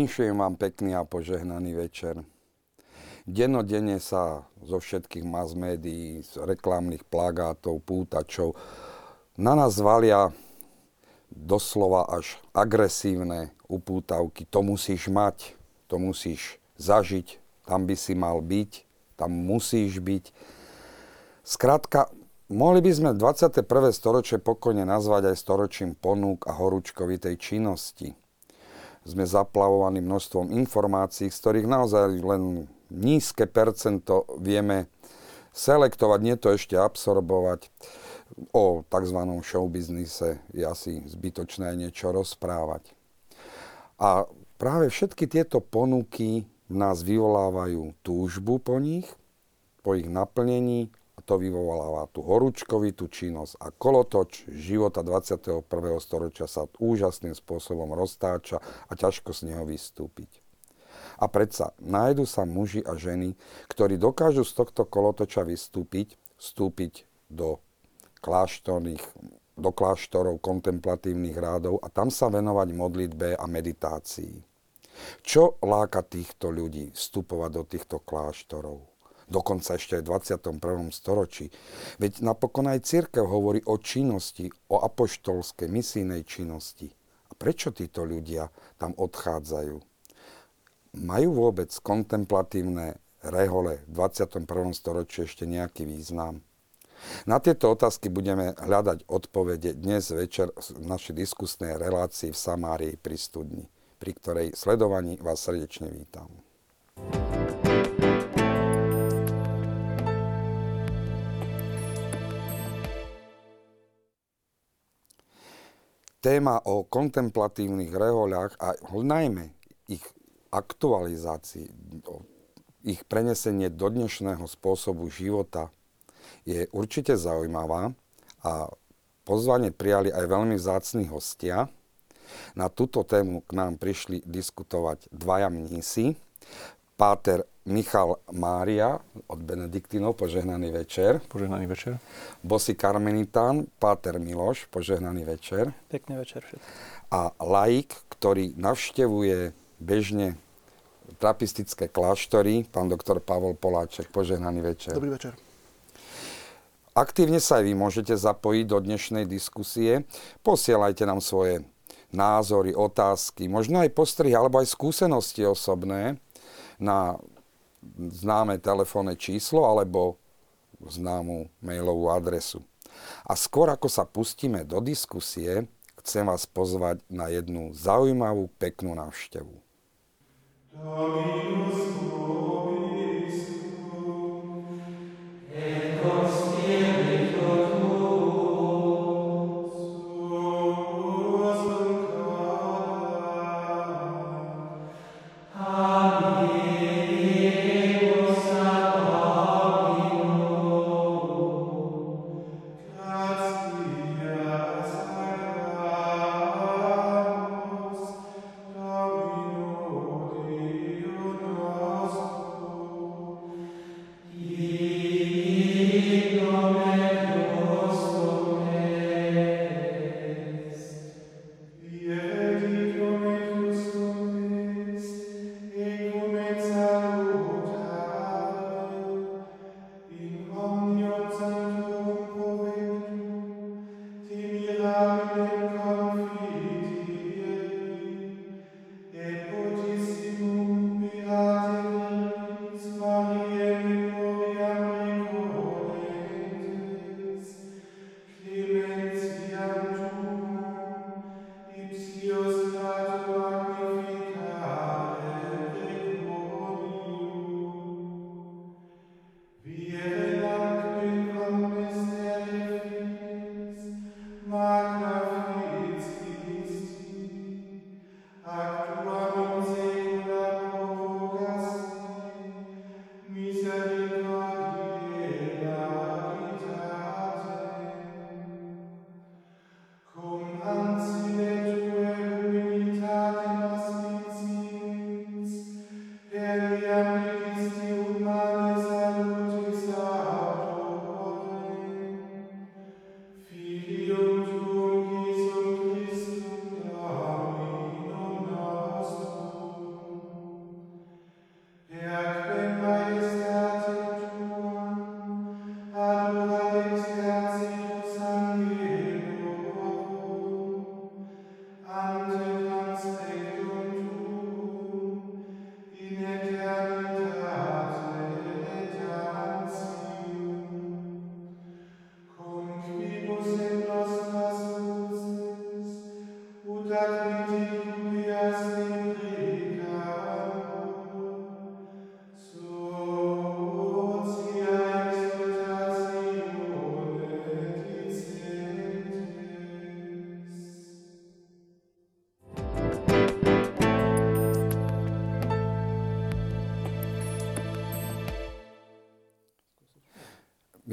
Vinšujem vám pekný a požehnaný večer. Denodenne sa zo všetkých mass médií, z reklamných plagátov, pútačov na nás valia doslova až agresívne upútavky. To musíš mať, to musíš zažiť, tam by si mal byť, tam musíš byť. Skrátka, mohli by sme 21. storočie pokojne nazvať aj storočím ponúk a horúčkovitej činnosti sme zaplavovaní množstvom informácií, z ktorých naozaj len nízke percento vieme selektovať, nie to ešte absorbovať. O tzv. showbiznise je asi zbytočné niečo rozprávať. A práve všetky tieto ponuky nás vyvolávajú túžbu po nich, po ich naplnení to vyvoláva tú horúčkovitú činnosť a kolotoč života 21. storočia sa úžasným spôsobom roztáča a ťažko z neho vystúpiť. A predsa nájdu sa muži a ženy, ktorí dokážu z tohto kolotoča vystúpiť, vstúpiť do kláštorných, do kláštorov kontemplatívnych rádov a tam sa venovať modlitbe a meditácii. Čo láka týchto ľudí vstupovať do týchto kláštorov? Dokonca ešte aj v 21. storočí. Veď napokon aj církev hovorí o činnosti, o apoštolskej misijnej činnosti. A prečo títo ľudia tam odchádzajú? Majú vôbec kontemplatívne rehole v 21. storočí ešte nejaký význam? Na tieto otázky budeme hľadať odpovede dnes večer v našej diskusnej relácii v Samárii pri studni, pri ktorej sledovaní vás srdečne vítam. Téma o kontemplatívnych rehoľách a najmä ich aktualizácii, ich prenesenie do dnešného spôsobu života je určite zaujímavá a pozvanie prijali aj veľmi vzácni hostia. Na túto tému k nám prišli diskutovať dvaja mnísi. Páter Michal Mária od Benediktínov, požehnaný večer. Požehnaný večer. Bosy Karmenitán, Páter Miloš, požehnaný večer. Pekný večer všetko. A laik, ktorý navštevuje bežne trapistické kláštory, pán doktor Pavol Poláček, požehnaný večer. Dobrý večer. Aktívne sa aj vy môžete zapojiť do dnešnej diskusie. Posielajte nám svoje názory, otázky, možno aj postrihy alebo aj skúsenosti osobné na známe telefónne číslo alebo známu mailovú adresu. A skôr ako sa pustíme do diskusie, chcem vás pozvať na jednu zaujímavú, peknú návštevu. Dominus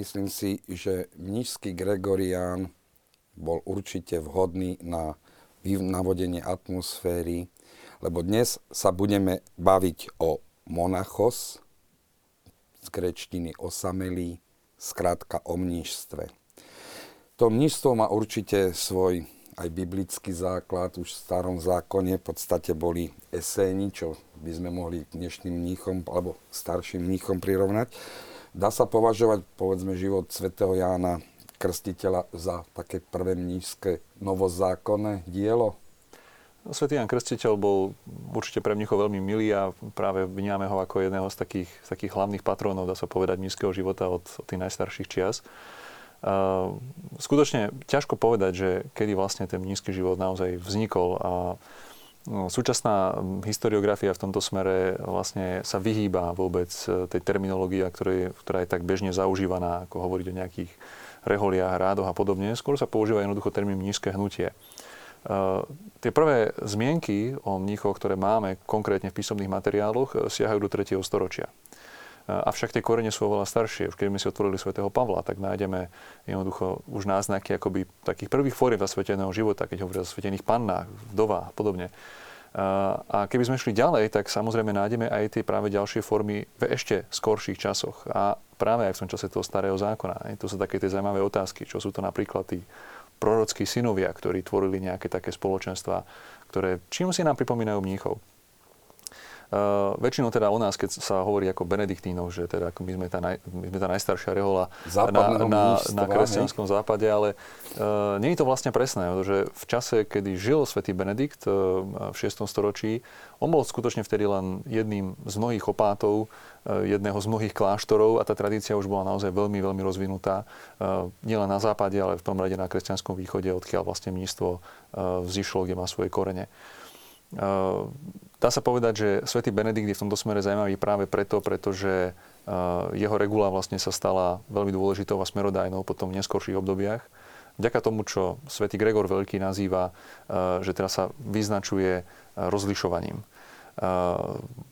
myslím si, že mnižský Gregorián bol určite vhodný na navodenie atmosféry, lebo dnes sa budeme baviť o monachos, z grečtiny osamelý, skrátka o mnížstve. To mnížstvo má určite svoj aj biblický základ, už v starom zákone v podstate boli eséni, čo by sme mohli dnešným mníchom alebo starším mníchom prirovnať. Dá sa považovať, povedzme, život svätého Jána Krstiteľa za také prvé mnížské novozákonné dielo? Svetý Jan Krstiteľ bol určite pre mníchov veľmi milý a práve vnímame ho ako jedného z takých, z takých hlavných patrónov, dá sa povedať, mnízkeho života od, od tých najstarších čias. Uh, skutočne ťažko povedať, že kedy vlastne ten nízky život naozaj vznikol a no, súčasná historiografia v tomto smere vlastne sa vyhýba vôbec e, tej terminológii, ktorá je tak bežne zaužívaná, ako hovoriť o nejakých reholiach, rádoch a podobne. Skôr sa používa jednoducho termín nízke hnutie. Uh, tie prvé zmienky o mníchoch, ktoré máme konkrétne v písomných materiáloch, e, siahajú do 3. storočia. Avšak tie korene sú oveľa staršie. Už keď sme si otvorili svätého Pavla, tak nájdeme jednoducho už náznaky akoby takých prvých fóriem zasveteného života, keď hovorí o zasvetených pannách, vdovách a podobne. A keby sme šli ďalej, tak samozrejme nájdeme aj tie práve ďalšie formy v ešte skorších časoch. A práve aj v tom čase toho starého zákona. To sú také tie zaujímavé otázky, čo sú to napríklad tí prorockí synovia, ktorí tvorili nejaké také spoločenstva, ktoré čím si nám pripomínajú mníchov. Uh, väčšinou teda o nás, keď sa hovorí ako Benediktínoch, že teda ako my, sme tá naj, my sme tá najstaršia rehola na, na, na kresťanskom západe, ale uh, nie je to vlastne presné, pretože v čase, kedy žil svätý Benedikt uh, v 6. storočí, on bol skutočne vtedy len jedným z mnohých opátov uh, jedného z mnohých kláštorov a tá tradícia už bola naozaj veľmi, veľmi rozvinutá. Uh, nielen na západe, ale v tom rade na kresťanskom východe, odkiaľ vlastne mníctvo uh, vzýšlo, kde má svoje korene. Uh, Dá sa povedať, že svätý Benedikt je v tomto smere zaujímavý práve preto, pretože eh, jeho regula vlastne sa stala veľmi dôležitou a smerodajnou potom v neskorších obdobiach. Vďaka tomu, čo svätý Gregor Veľký nazýva, eh, že teraz sa vyznačuje eh, rozlišovaním.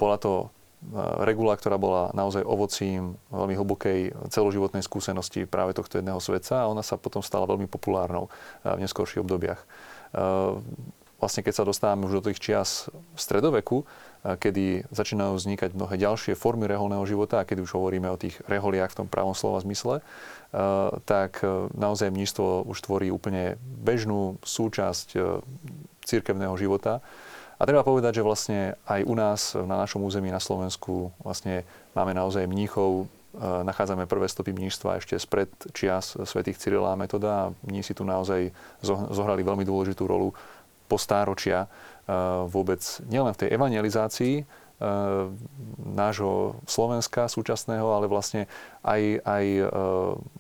Bola to regula, ktorá bola naozaj ovocím veľmi hlbokej celoživotnej skúsenosti práve tohto jedného svetca a ona sa potom stala veľmi populárnou v neskorších obdobiach vlastne keď sa dostávame už do tých čias stredoveku, kedy začínajú vznikať mnohé ďalšie formy reholného života a keď už hovoríme o tých reholiach v tom pravom slova zmysle, tak e, naozaj mníctvo už tvorí úplne bežnú súčasť e, církevného života. A treba povedať, že vlastne aj u nás, na našom území na Slovensku, vlastne máme naozaj mníchov, e, nachádzame prvé stopy mníštva ešte spred čias svätých Cyrila a Metoda a mnísi tu naozaj zohrali veľmi dôležitú rolu po stáročia eh, vôbec nielen v tej evangelizácii eh, nášho Slovenska súčasného, ale vlastne aj, aj eh,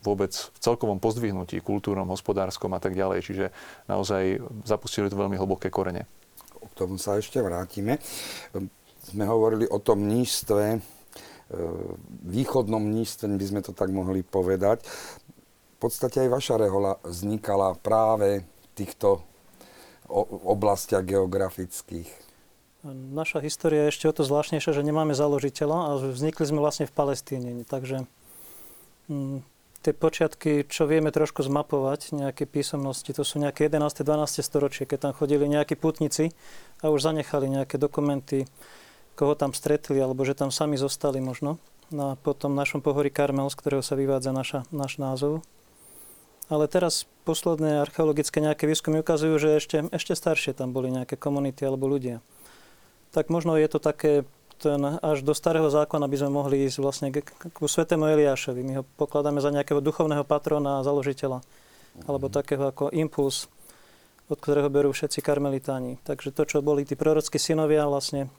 vôbec v celkovom pozdvihnutí kultúrnom, hospodárskom a tak ďalej. Čiže naozaj zapustili to veľmi hlboké korene. K tomu sa ešte vrátime. Sme hovorili o tom nížstve, východnom nížstve, by sme to tak mohli povedať. V podstate aj vaša rehola vznikala práve v týchto oblastiach geografických. Naša história je ešte o to zvláštnejšia, že nemáme založiteľa a vznikli sme vlastne v Palestíne. Takže m, mm, tie počiatky, čo vieme trošku zmapovať, nejaké písomnosti, to sú nejaké 11. 12. storočie, keď tam chodili nejakí putníci a už zanechali nejaké dokumenty, koho tam stretli, alebo že tam sami zostali možno. Na potom našom pohorí Karmel, z ktorého sa vyvádza naša, náš názov. Ale teraz posledné archeologické nejaké výskumy ukazujú, že ešte, ešte staršie tam boli nejaké komunity alebo ľudia. Tak možno je to také ten až do starého zákona by sme mohli ísť vlastne k, k svetému Eliášovi. My ho pokladáme za nejakého duchovného patrona a založiteľa. Mm-hmm. Alebo takého ako impuls, od ktorého berú všetci karmelitáni. Takže to, čo boli tí prorockí synovia, vlastne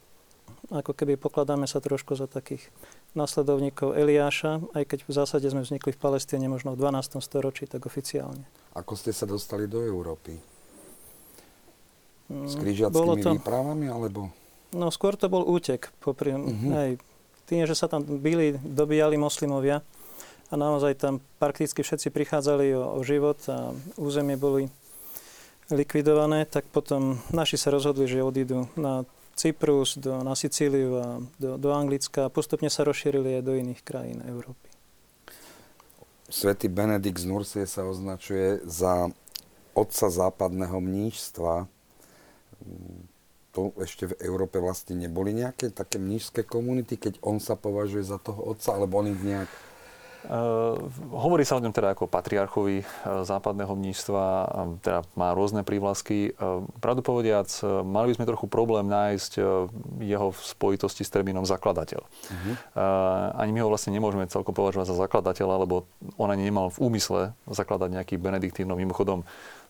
ako keby pokladáme sa trošku za takých nasledovníkov Eliáša, aj keď v zásade sme vznikli v Palestíne možno v 12. storočí, tak oficiálne. Ako ste sa dostali do Európy? S mm, križiackými to... výpravami, alebo? No, skôr to bol útek. Popri... Uh-huh. Hej, tým, že sa tam byli, dobíjali moslimovia a naozaj tam prakticky všetci prichádzali o, o život a územie boli likvidované, tak potom naši sa rozhodli, že odídu na Cyprus, do, na Sicíliu a do, do Anglicka a postupne sa rozšírili aj do iných krajín Európy. svätý Benedikt z Nursie sa označuje za otca západného mnížstva. To ešte v Európe vlastne neboli nejaké také mnížské komunity, keď on sa považuje za toho otca, alebo on ich nejak hovorí sa o ňom teda ako patriarchovi uh, západného mníctva, teda má rôzne prívlasky. Pravdu povediac, mali by sme trochu problém nájsť jeho v spojitosti s termínom zakladateľ. Uh-huh. Ani my ho vlastne nemôžeme celkom považovať za zakladateľa, lebo on ani nemal v úmysle zakladať nejaký benediktívno. Mimochodom,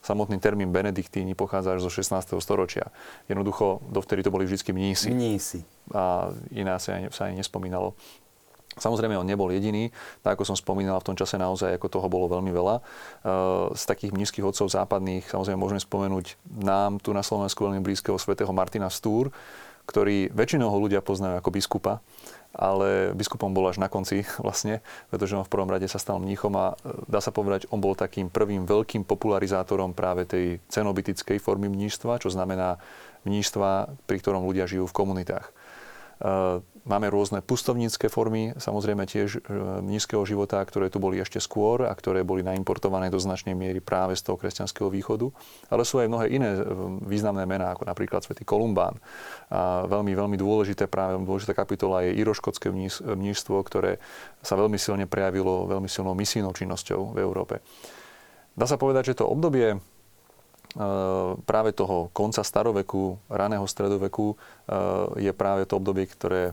samotný termín benediktíni pochádza až zo 16. storočia. Jednoducho, dovtedy to boli vždy mnísi. Mnísi. A iná sa ani, sa ani nespomínalo. Samozrejme, on nebol jediný. Tak ako som spomínal, v tom čase naozaj ako toho bolo veľmi veľa. Z takých nízkych odcov západných samozrejme môžeme spomenúť nám tu na Slovensku veľmi blízkeho svätého Martina Stúr, ktorý väčšinou ho ľudia poznajú ako biskupa, ale biskupom bol až na konci vlastne, pretože on v prvom rade sa stal mníchom a e, dá sa povedať, on bol takým prvým veľkým popularizátorom práve tej cenobitickej formy mníštva, čo znamená mníštva, pri ktorom ľudia žijú v komunitách. E, máme rôzne pustovnícke formy, samozrejme tiež e, nízkeho života, ktoré tu boli ešte skôr a ktoré boli naimportované do značnej miery práve z toho kresťanského východu. Ale sú aj mnohé iné e, významné mená, ako napríklad svätý Kolumbán. A veľmi, veľmi dôležité, práve dôležitá kapitola je iroškotské mnížstvo, ktoré sa veľmi silne prejavilo veľmi silnou misijnou činnosťou v Európe. Dá sa povedať, že to obdobie Eh, práve toho konca staroveku, raného stredoveku je práve to obdobie, ktoré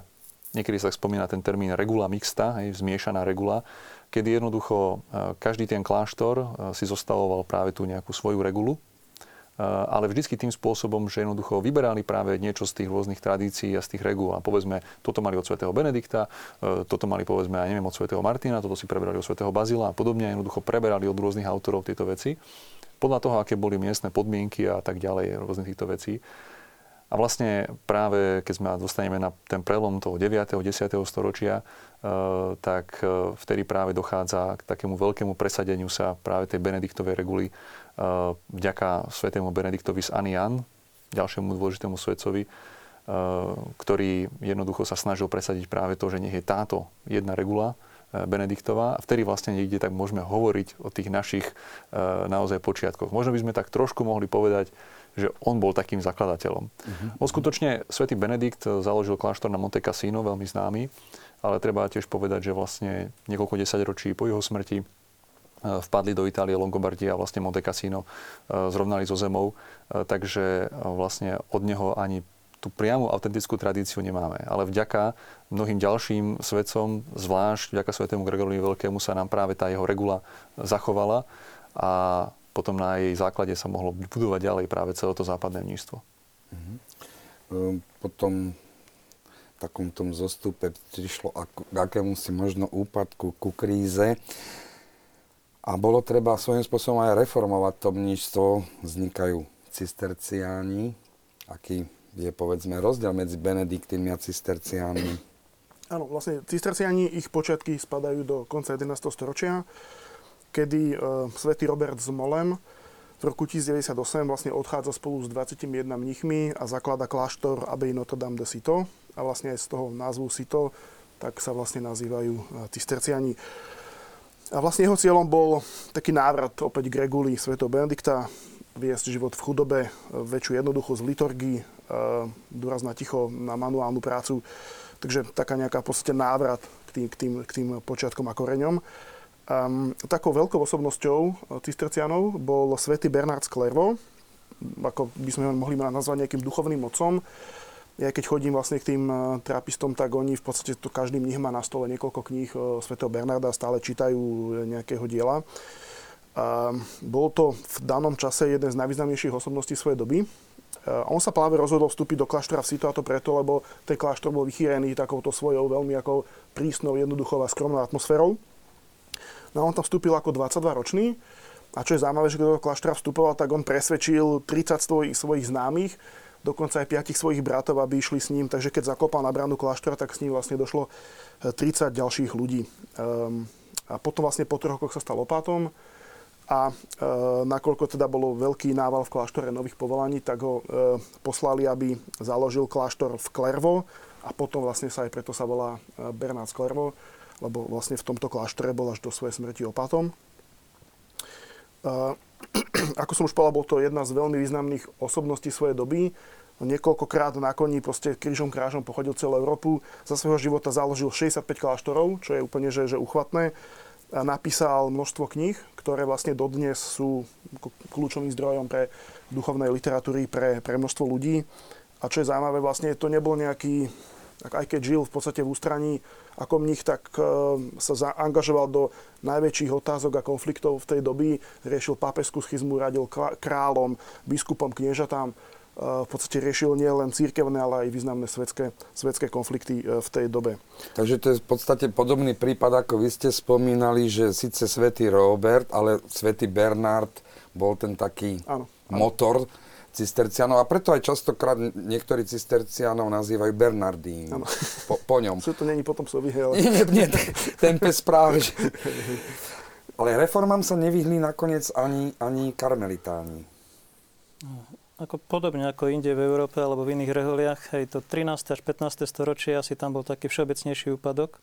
niekedy sa spomína ten termín regula mixta, hej, zmiešaná regula, kedy jednoducho eh, každý ten kláštor si zostavoval práve tú nejakú svoju regulu, ale vždycky tým spôsobom, že jednoducho vyberali práve niečo z tých rôznych tradícií a z tých regul. A povedzme, toto mali od svätého Benedikta, toto mali povedzme, aj neviem, od svätého Martina, toto si preberali od svätého Bazila a podobne. Jednoducho preberali od rôznych autorov tieto veci podľa toho, aké boli miestne podmienky a tak ďalej, rôznych týchto vecí. A vlastne práve keď sme dostaneme na ten prelom toho 9. 10. storočia, eh, tak eh, vtedy práve dochádza k takému veľkému presadeniu sa práve tej Benediktovej reguly eh, vďaka svetému Benediktovi z Anian, ďalšiemu dôležitému svetcovi, ktorý jednoducho sa snažil presadiť práve to, že nech je táto jedna regula, Benediktová. A vtedy vlastne niekde tak môžeme hovoriť o tých našich e, naozaj počiatkoch. Možno by sme tak trošku mohli povedať, že on bol takým zakladateľom. Uh-huh. On skutočne svätý Benedikt založil kláštor na Monte Cassino, veľmi známy, ale treba tiež povedať, že vlastne niekoľko desaťročí po jeho smrti e, vpadli do Itálie Longobardia a vlastne Monte Cassino e, zrovnali so zemou, takže vlastne od neho ani tú priamu autentickú tradíciu nemáme. Ale vďaka mnohým ďalším svetcom, zvlášť vďaka svetému Gregorovi Veľkému sa nám práve tá jeho regula zachovala a potom na jej základe sa mohlo budovať ďalej práve celé to západné mníštvo. Mm-hmm. Potom v takom tom zostupe prišlo k akému si možno úpadku, ku kríze. A bolo treba svojím spôsobom aj reformovať to mníštvo. Vznikajú cisterciáni, aký je povedzme rozdiel medzi benediktínmi a cisterciánmi? Áno, vlastne cisterciáni, ich počiatky spadajú do konca 11. storočia, kedy e, svätý Robert z Molem v roku 1098 vlastne odchádza spolu s 21 mnichmi a zaklada kláštor Abbey Notre Dame de Cito. A vlastne aj z toho názvu Cito, tak sa vlastne nazývajú e, cisterciani. A vlastne jeho cieľom bol taký návrat opäť k reguli svätého Benedikta, viesť život v chudobe, e, väčšiu jednoduchosť v liturgii, e, dôraz na ticho, na manuálnu prácu. Takže taká nejaká v návrat k tým, k tým, k tým počiatkom a koreňom. Um, takou veľkou osobnosťou e, cistercianov bol svätý Bernard z ako by sme ho mohli nazvať nejakým duchovným mocom. Ja keď chodím vlastne k tým terapistom, tak oni v podstate to každý mních má na stole niekoľko kníh svätého Bernarda, stále čítajú nejakého diela. A bol to v danom čase jeden z najvýznamnejších osobností svojej doby. A on sa práve rozhodol vstúpiť do kláštora v Sito a to preto, lebo ten kláštor bol vychýrený takouto svojou veľmi ako prísnou, jednoduchou a skromnou atmosférou. No on tam vstúpil ako 22-ročný. A čo je zaujímavé, že do kláštora vstupoval, tak on presvedčil 30 svojich, svojich známych, dokonca aj 5 svojich bratov, aby išli s ním. Takže keď zakopal na bránu kláštora, tak s ním vlastne došlo 30 ďalších ľudí. Um, a potom vlastne po troch rokoch sa stal opátom a e, nakoľko teda bolo veľký nával v kláštore nových povolaní, tak ho e, poslali, aby založil kláštor v Klervo a potom vlastne sa aj preto sa volá Bernard Klervo. Lebo vlastne v tomto kláštore bol až do svojej smrti opatom. Ako som už povedal, bol to jedna z veľmi významných osobností svojej doby. Niekoľkokrát na koni proste krížom krážom pochodil celú Európu. Za svojho života založil 65 kláštorov, čo je úplne že, že uchvatné. A napísal množstvo kníh, ktoré vlastne dodnes sú kľúčovým zdrojom pre duchovnej literatúry pre, pre množstvo ľudí. A čo je zaujímavé, vlastne to nebol nejaký, aj keď žil v podstate v ústraní ako mních, tak e, sa zaangažoval do najväčších otázok a konfliktov v tej doby. Riešil pápežskú schizmu, radil kráľom, biskupom, kniežatám. E, v podstate riešil nielen církevné, ale aj významné svetské, svetské konflikty e, v tej dobe. Takže to je v podstate podobný prípad, ako vy ste spomínali, že síce svätý Robert, ale svätý Bernard bol ten taký áno. motor, cistercianov a preto aj častokrát niektorí cistercianov nazývajú Bernardín. Po, po ňom. Čo to není potom sovi, ale... Nie, nie, ten pes práve. Že... Ale reformám sa nevyhli nakoniec ani, ani karmelitáni. Ako podobne ako inde v Európe alebo v iných reholiach, aj to 13. až 15. storočie asi tam bol taký všeobecnejší úpadok.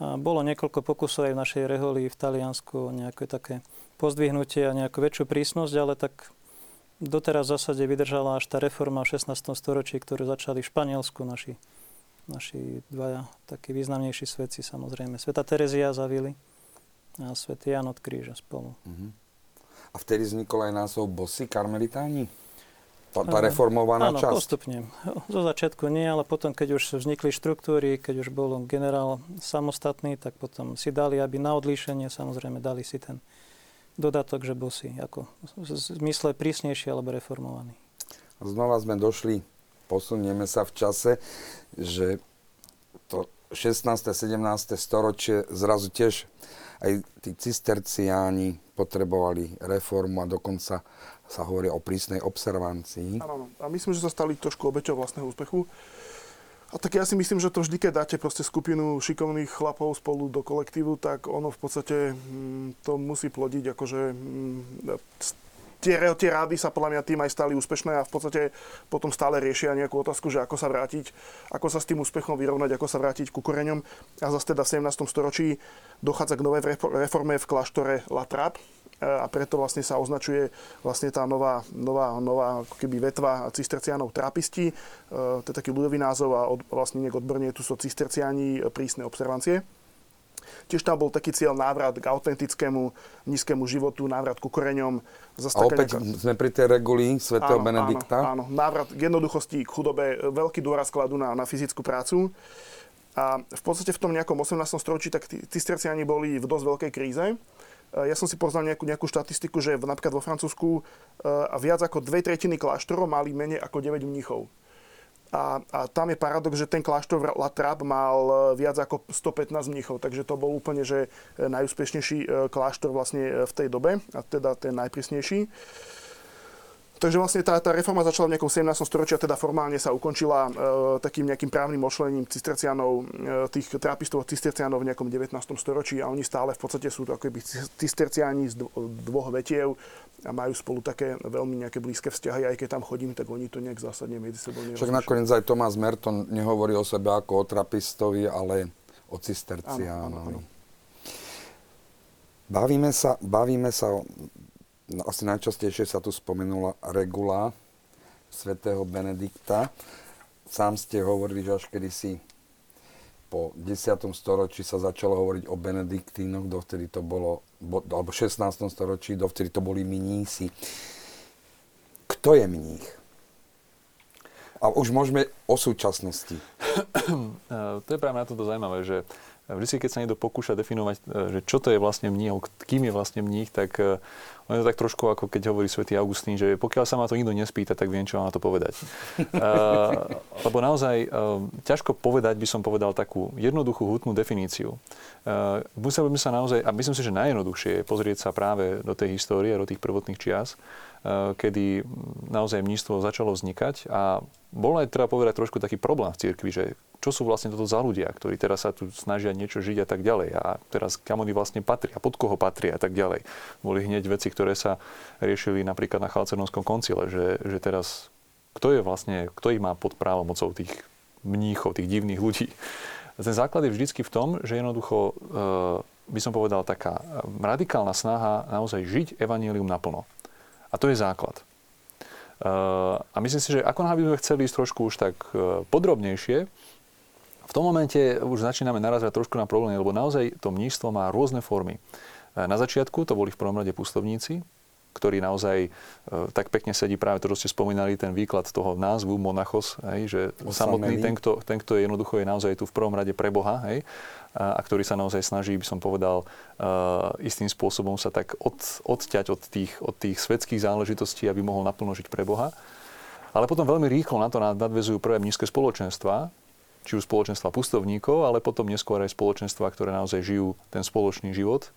A bolo niekoľko pokusov aj v našej reholi v Taliansku, nejaké také pozdvihnutie a nejakú väčšiu prísnosť, ale tak doteraz v zásade vydržala až tá reforma v 16. storočí, ktorú začali v Španielsku naši, naši dvaja takí významnejší svetci samozrejme. Sveta Terezia zavili a svätý Jan od Kríža spolu. Uh-huh. A vtedy vznikol aj názov Bosy karmelitáni? Tá, tá reformovaná áno, časť? postupne. Zo začiatku nie, ale potom, keď už vznikli štruktúry, keď už bol generál samostatný, tak potom si dali, aby na odlíšenie samozrejme dali si ten dodatok, že bol si ako v zmysle prísnejší alebo reformovaný. Znova sme došli, posunieme sa v čase, že to 16. 17. storočie zrazu tiež aj tí cisterciáni potrebovali reformu a dokonca sa hovorí o prísnej observancii. Áno, a myslím, že sa stali trošku obeťou vlastného úspechu. A tak ja si myslím, že to vždy, keď dáte proste skupinu šikovných chlapov spolu do kolektívu, tak ono v podstate mm, to musí plodiť akože mm, tie, tie rády sa podľa mňa tým aj stali úspešné a v podstate potom stále riešia nejakú otázku, že ako sa vrátiť, ako sa s tým úspechom vyrovnať, ako sa vrátiť ku koreňom. A zase teda v 17. storočí dochádza k novej reforme v kláštore Latrap, a preto vlastne sa označuje vlastne tá nová, nová, nová ako keby vetva cisterciánov trapisti. E, to je taký ľudový názov a od, vlastne nejak odborne tu sú cisterciáni prísne observancie. Tiež tam bol taký cieľ návrat k autentickému, nízkemu životu, návrat ku koreňom. Zas a opäť nejaká... sme pri tej reguli svätého Benedikta. Áno, áno, návrat k jednoduchosti, k chudobe, veľký dôraz kladu na, na fyzickú prácu. A v podstate v tom nejakom 18. storočí tak cisterciáni boli v dosť veľkej kríze. Eh, ja som si poznal nejakú, nejakú štatistiku, že napríklad vo Francúzsku a eh, viac ako dve tretiny kláštorov mali menej ako 9 mníchov. A, a tam je paradox, že ten kláštor La Trappe mal eh, viac ako 115 mníchov, takže to bol úplne že najúspešnejší kláštor vlastne v tej dobe, a teda ten najprísnejší. Takže vlastne tá, tá reforma začala v nejakom 17. storočí a teda formálne sa ukončila e, takým nejakým právnym ošlením cistercianov, e, tých trápistov cistercianov v nejakom 19. storočí a oni stále v podstate sú to akoby cisterciani z dvoch vetiev a majú spolu také veľmi nejaké blízke vzťahy, aj keď tam chodím, tak oni to nejak zásadne medzi sebou nerozlišujú. Však nakoniec aj Tomás Merton nehovorí o sebe ako o trapistovi, ale o cisterciánovi. Bavíme sa, bavíme sa o No, asi najčastejšie sa tu spomenula regula svätého Benedikta. Sám ste hovorili, že až kedysi po 10. storočí sa začalo hovoriť o benediktínoch, dovtedy to bolo, alebo 16. storočí, dovtedy to boli mnísi. Kto je mních? A už môžeme o súčasnosti. to je práve na toto zaujímavé, že vždy, keď sa niekto pokúša definovať, e, že čo to je vlastne mních, kým je vlastne mních, tak e, on je to tak trošku ako keď hovorí svätý Augustín, že pokiaľ sa ma to nikto nespýta, tak viem, čo mám na to povedať. uh, lebo naozaj uh, ťažko povedať, by som povedal takú jednoduchú, hutnú definíciu. Uh, museli by sa naozaj, a myslím si, že najjednoduchšie je pozrieť sa práve do tej histórie, do tých prvotných čias, uh, kedy naozaj mníctvo začalo vznikať a bol aj treba povedať trošku taký problém v cirkvi, že čo sú vlastne toto za ľudia, ktorí teraz sa tu snažia niečo žiť a tak ďalej. A teraz kam oni vlastne patria, pod koho patria a tak ďalej. Boli hneď veci, ktoré sa riešili napríklad na Chalcedonskom koncile, že, že teraz kto je vlastne, kto ich má pod právomocou tých mníchov, tých divných ľudí. ten základ je vždycky v tom, že jednoducho, by som povedal, taká radikálna snaha naozaj žiť evanílium naplno. A to je základ. A myslím si, že ako by sme chceli ísť trošku už tak podrobnejšie, v tom momente už začíname narazať trošku na problémy, lebo naozaj to mníštvo má rôzne formy. Na začiatku to boli v prvom rade pustovníci, ktorý naozaj e, tak pekne sedí práve to, čo ste spomínali, ten výklad toho názvu monachos, hej, že Osamelý. samotný ten kto, ten, kto je jednoducho je naozaj tu v prvom rade pre Boha, hej, a, a ktorý sa naozaj snaží, by som povedal, uh, istým spôsobom sa tak od, odťať od tých, od tých svetských záležitostí, aby mohol naplno žiť pre Boha. Ale potom veľmi rýchlo na to nadvezujú prvé nízke spoločenstva, či už spoločenstva pustovníkov, ale potom neskôr aj spoločenstva, ktoré naozaj žijú ten spoločný život,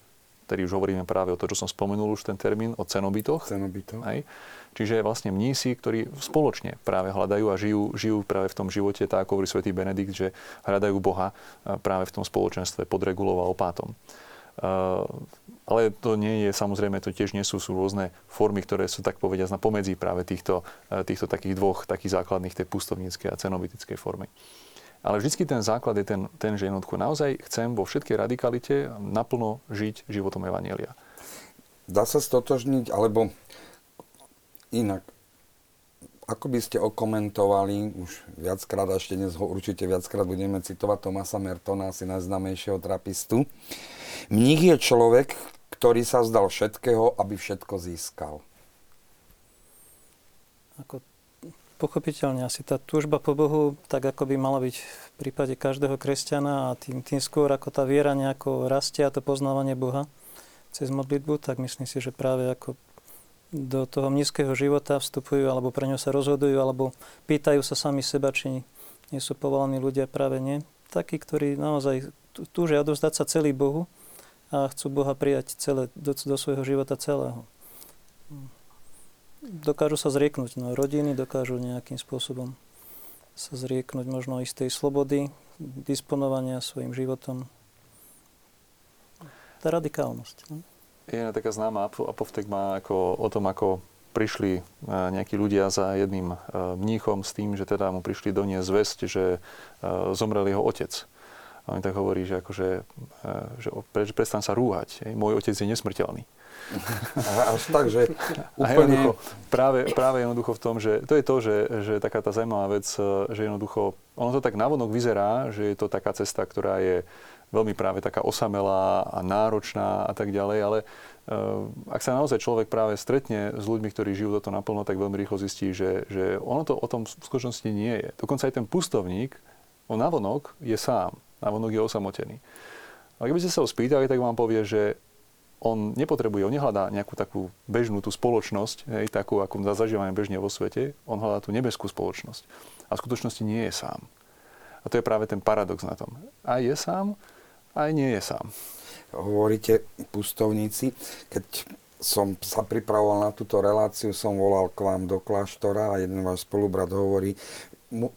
ktorý už hovoríme práve o to, čo som spomenul už ten termín, o cenobytoch. Cenobytoch. Hej. Čiže vlastne mnísi, ktorí spoločne práve hľadajú a žijú, žijú práve v tom živote, tak ako hovorí svätý Benedikt, že hľadajú Boha práve v tom spoločenstve pod regulou a opátom. Uh, ale to nie je, samozrejme, to tiež nie sú, sú rôzne formy, ktoré sú tak povediať na pomedzi práve týchto, týchto takých dvoch takých základných, tej pustovníckej a cenobytickej formy. Ale vždycky ten základ je ten, ten že jednoducho naozaj chcem vo všetkej radikalite naplno žiť životom Evanielia. Dá sa stotožniť, alebo inak, ako by ste okomentovali, už viackrát, a ešte dnes ho určite viackrát budeme citovať Tomasa Mertona, asi najznamejšieho trapistu. Mních je človek, ktorý sa zdal všetkého, aby všetko získal. Ako pochopiteľne asi tá túžba po Bohu, tak ako by mala byť v prípade každého kresťana a tým, tým skôr ako tá viera nejako rastie a to poznávanie Boha cez modlitbu, tak myslím si, že práve ako do toho nízkeho života vstupujú alebo pre ňo sa rozhodujú alebo pýtajú sa sami seba, či nie sú povolaní ľudia práve nie. Takí, ktorí naozaj túžia odovzdať sa celý Bohu a chcú Boha prijať celé, do, do svojho života celého dokážu sa zrieknúť. No, rodiny dokážu nejakým spôsobom sa zrieknúť možno istej slobody, disponovania svojim životom. Tá radikálnosť. No. Je taká známa apoftegma ako, o tom, ako prišli e, nejakí ľudia za jedným e, mníchom s tým, že teda mu prišli doniesť zväzť, že e, zomrel jeho otec. A on tak hovorí, že, akože, že prestan sa rúhať. Môj otec je nesmrteľný. Až tak, že úplne... práve, práve jednoducho v tom, že to je to, že, že taká tá zaujímavá vec, eh, že jednoducho, ono to tak navonok vyzerá, že je to taká cesta, ktorá je veľmi práve taká osamelá a náročná a tak ďalej, ale uh, ak sa naozaj človek práve stretne s ľuďmi, ktorí žijú toto naplno, tak veľmi rýchlo zistí, že, že ono to o tom v skutočnosti nie je. Dokonca aj ten pustovník, on navonok je sám, navonok je osamotený. Ale keby ste sa ho spýtali, tak vám povie, že on nepotrebuje, on nehľadá nejakú takú bežnú tú spoločnosť, hej, takú, ako zažívame bežne vo svete, on hľadá tú nebeskú spoločnosť. A v skutočnosti nie je sám. A to je práve ten paradox na tom. Aj je sám, aj nie je sám. Hovoríte pustovníci, keď som sa pripravoval na túto reláciu, som volal k vám do kláštora a jeden váš spolubrat hovorí,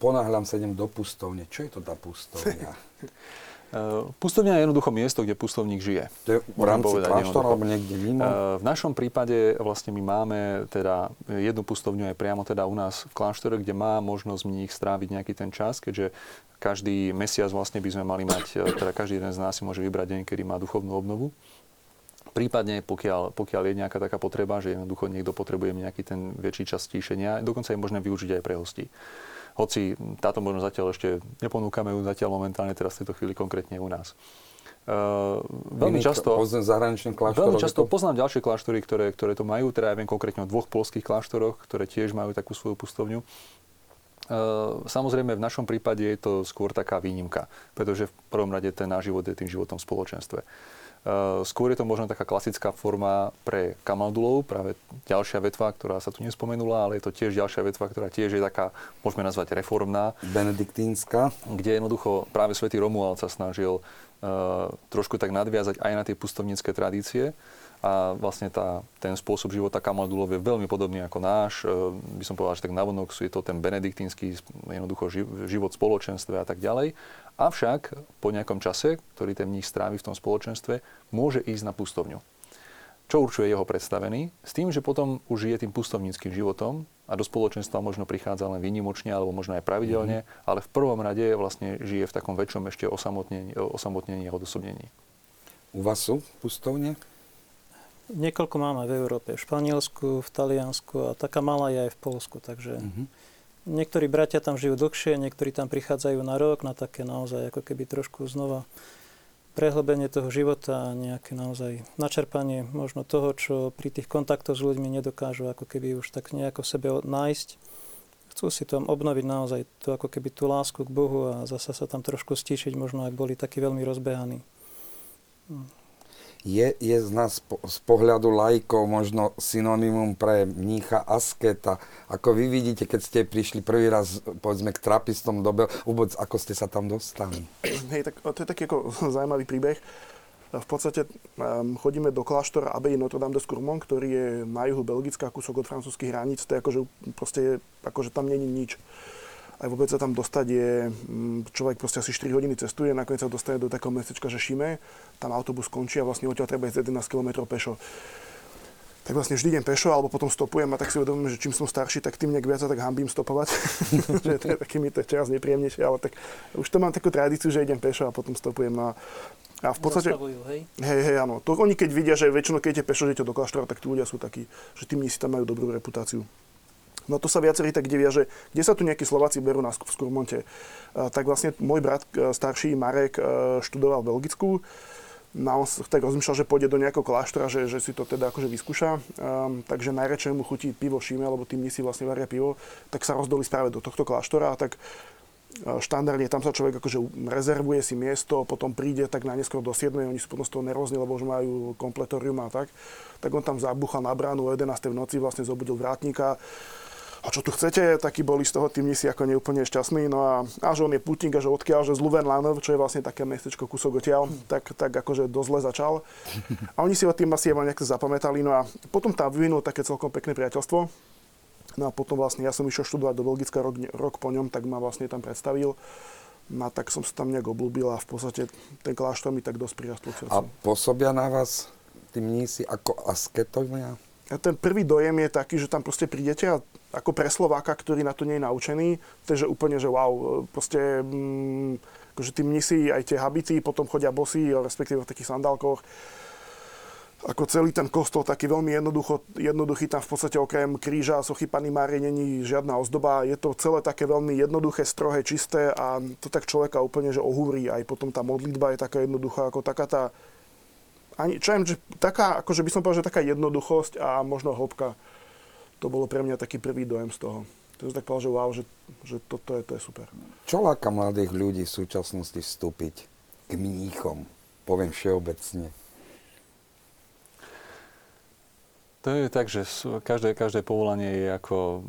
ponáhľam sa idem do pustovne. Čo je to tá pustovňa? Eh, pustovňa je jednoducho miesto, kde pustovník žije. To je v rámci kláštora alebo niekde mimo? Eh, v našom prípade vlastne my máme teda jednu pustovňu aj priamo teda u nás v kláštore, kde má možnosť mních stráviť nejaký ten čas, keďže každý mesiac vlastne by sme mali mať, eh, teda každý jeden z nás si môže vybrať deň, kedy má duchovnú obnovu. Prípadne, pokiaľ, pokiaľ je nejaká taká potreba, že jednoducho niekto potrebuje nejaký ten väčší čas stíšenia, dokonca je možné využiť aj pre hostí. Hoci táto možno zatiaľ ešte neponúkame ju zatiaľ momentálne teraz v tejto chvíli konkrétne u nás. Uh, veľmi často, veľmi často to... poznám ďalšie kláštory, ktoré, ktoré to majú, teda ja viem konkrétne o dvoch polských kláštoroch, ktoré tiež majú takú svoju pustovňu. Uh, samozrejme, v našom prípade je to skôr taká výnimka, pretože v prvom rade ten náš život je tým životom v spoločenstve. Skôr je to možno taká klasická forma pre kamaldulov, práve ďalšia vetva, ktorá sa tu nespomenula, ale je to tiež ďalšia vetva, ktorá tiež je taká, môžeme nazvať reformná. Benediktínska. Kde jednoducho práve svätý Romuald sa snažil uh, trošku tak nadviazať aj na tie pustovnícke tradície a vlastne tá, ten spôsob života kamaldulov je veľmi podobný ako náš. Eh, by som povedal, že tak navonok je to ten benediktínsky jednoducho život v spoločenstve a tak ďalej. Avšak po nejakom čase, ktorý ten mních strávi v tom spoločenstve, môže ísť na pustovňu. čo určuje jeho predstavený, s tým, že potom už žije tým pustovníckým životom a do spoločenstva možno prichádza len výnimočne alebo možno aj pravidelne, mm-hmm. ale v prvom rade vlastne žije v takom väčšom ešte osamotnení, osamotnení a odosobnení. U vás sú pustovne? Niekoľko máme v Európe, v Španielsku, v Taliansku a taká malá je aj v Polsku, takže mm-hmm. Niektorí bratia tam žijú dlhšie, niektorí tam prichádzajú na rok, na také naozaj ako keby trošku znova prehlbenie toho života a nejaké naozaj načerpanie možno toho, čo pri tých kontaktoch s ľuďmi nedokážu ako keby už tak nejako sebe nájsť. Chcú si tam obnoviť naozaj tú, ako keby tú lásku k Bohu a zasa sa tam trošku stíšiť, možno ak boli takí veľmi rozbehaní. Je, je z nás po, z pohľadu lajkov možno synonymum pre mnícha asketa. Ako vy vidíte, keď ste prišli prvý raz povedzme k trapistom do vôbec ako ste sa tam dostali? Hej, tak to je taký ako zaujímavý príbeh. V podstate um, chodíme do kláštora Abbey Notre Dame de Scourmont, ktorý je na juhu Belgická, kúsok od francúzských hraníc. To je akože, proste, akože tam není nič aj vôbec sa tam dostať je, mm, človek proste asi 4 hodiny cestuje, nakoniec sa dostane do takého mestečka, že Šime, tam autobus končí a vlastne odtiaľ treba ísť 11 km pešo. Tak vlastne vždy idem pešo, alebo potom stopujem a tak si uvedomím, že čím som starší, tak tým nejak viac tak hambím stopovať. že to je taký mi to čas nepríjemnejšie, ale tak už to mám takú tradíciu, že idem pešo a potom stopujem. No a, a v podstate... hej? Hej, hej, áno. To oni keď vidia, že väčšinou keď idete pešo, že do kláštora, tak tí ľudia sú takí, že tí si tam majú dobrú reputáciu. No to sa viacerí tak divia, že kde sa tu nejakí Slováci berú na, v Skurmonte. Tak vlastne môj brat e, starší Marek e, študoval v Belgicku. No on tak rozmýšľal, že pôjde do nejakého kláštora, že, že si to teda akože vyskúša. Um, takže najradšej mu chutí pivo šíme, lebo tým si vlastne varia pivo. Tak sa rozdoli práve do tohto kláštora a tak e, štandardne tam sa človek akože rezervuje si miesto, potom príde tak na neskôr do 7. Oni sú potom z toho nervózni, lebo už majú kompletorium a tak. Tak on tam zabuchal na bránu o 11. v noci, vlastne zobudil vrátnika a čo tu chcete, takí boli z toho tí si ako neúplne šťastní. No a, a že on je putník a že odkiaľ, že z Luvenlanov, čo je vlastne také mestečko kúsok odtiaľ, tak, tak akože dosť zle začal. A oni si o tým asi aj nejak zapamätali. No a potom tam vyvinul také celkom pekné priateľstvo. No a potom vlastne ja som išiel študovať do Belgicka rok, rok po ňom, tak ma vlastne tam predstavil. No a tak som sa tam nejak oblúbil a v podstate ten kláštor mi tak dosť prirastol. A pôsobia na vás tí mnísi ako asketovia? A ten prvý dojem je taký, že tam proste prídete a ako pre Slováka, ktorý na to nie je naučený, to je že úplne, že wow, proste mm, akože tí mnisi, aj tie habity, potom chodia bosí, respektíve v takých sandálkoch. Ako celý ten kostol taký veľmi jednoducho, jednoduchý, tam v podstate okrem kríža a sochy Pany Márie není žiadna ozdoba. Je to celé také veľmi jednoduché, strohé, čisté a to tak človeka úplne, že ohúri. Aj potom tá modlitba je taká jednoduchá, ako taká tá ani, čo viem, že taká, akože by som povedal, že taká jednoduchosť a možno hĺbka to bolo pre mňa taký prvý dojem z toho. To som tak povedal, že wow, že, že toto je, to je super. Čo láka mladých ľudí v súčasnosti vstúpiť k mníchom? Poviem všeobecne. To je tak, že každé, každé povolanie je ako uh,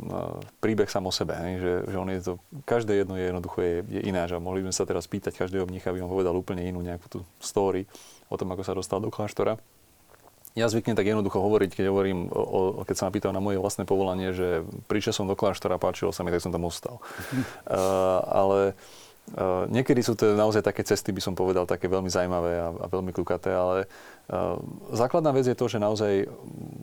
príbeh samo sebe. Hej? Že, že on je to, každé jedno je jednoducho je, je iné. Že mohli sme sa teraz pýtať každého mnícha, aby on povedal úplne inú nejakú tú story o tom, ako sa dostal do kláštora ja zvyknem tak jednoducho hovoriť, keď hovorím, o, o, keď sa ma pýtajú na moje vlastné povolanie, že prišiel som do kláštora, páčilo sa mi, tak som tam ostal. uh, ale uh, niekedy sú to naozaj také cesty, by som povedal, také veľmi zaujímavé a, a veľmi klukaté, ale uh, základná vec je to, že naozaj,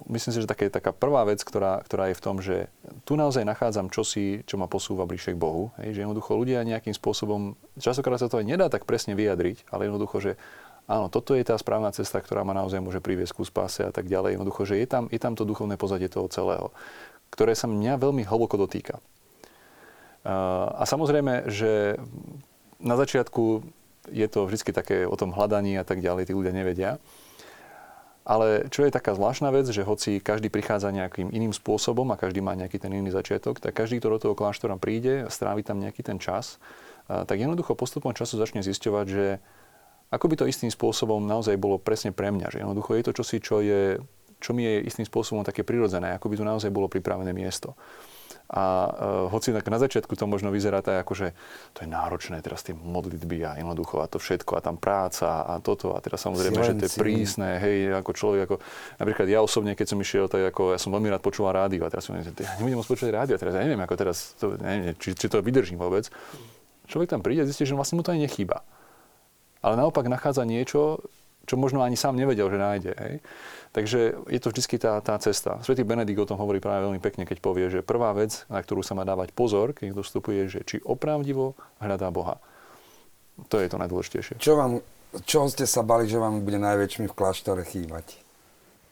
myslím si, že také, taká prvá vec, ktorá, ktorá je v tom, že tu naozaj nachádzam čosi, čo ma posúva bližšie k Bohu. Hej, že jednoducho ľudia nejakým spôsobom, častokrát sa to aj nedá tak presne vyjadriť, ale jednoducho, že áno, toto je tá správna cesta, ktorá ma naozaj môže priviesť ku spáse a tak ďalej. Jednoducho, že je tam, je tam to duchovné pozadie toho celého, ktoré sa mňa veľmi hlboko dotýka. A samozrejme, že na začiatku je to vždy také o tom hľadaní a tak ďalej, tí ľudia nevedia. Ale čo je taká zvláštna vec, že hoci každý prichádza nejakým iným spôsobom a každý má nejaký ten iný začiatok, tak každý, kto do toho kláštora príde, strávi tam nejaký ten čas, tak jednoducho postupom času začne zisťovať, že ako by to istým spôsobom naozaj bolo presne pre mňa. Že jednoducho je to čosi, čo, je, čo mi je istým spôsobom také prirodzené, ako by tu naozaj bolo pripravené miesto. A uh, hoci tak na začiatku to možno vyzerá tak, ako že to je náročné, teraz tie modlitby a jednoducho a to všetko a tam práca a toto a teraz samozrejme, Silenci. že to je prísne, hej, ako človek, ako napríklad ja osobne, keď som išiel, tak ako ja som veľmi rád počúval rádio a teraz som ja nebudem môcť počúvať rádio, teraz ja neviem, ako teraz, to, neviem, či, či to vydržím vôbec. Človek tam príde a zistí, že vlastne mu to aj nechýba ale naopak nachádza niečo, čo možno ani sám nevedel, že nájde. Hej. Takže je to vždy tá, tá cesta. Svetý Benedikt o tom hovorí práve veľmi pekne, keď povie, že prvá vec, na ktorú sa má dávať pozor, keď niekto vstupuje, že či opravdivo hľadá Boha. To je to najdôležitejšie. Čo vám, čo ste sa bali, že vám bude najväčšmi v kláštore chýbať?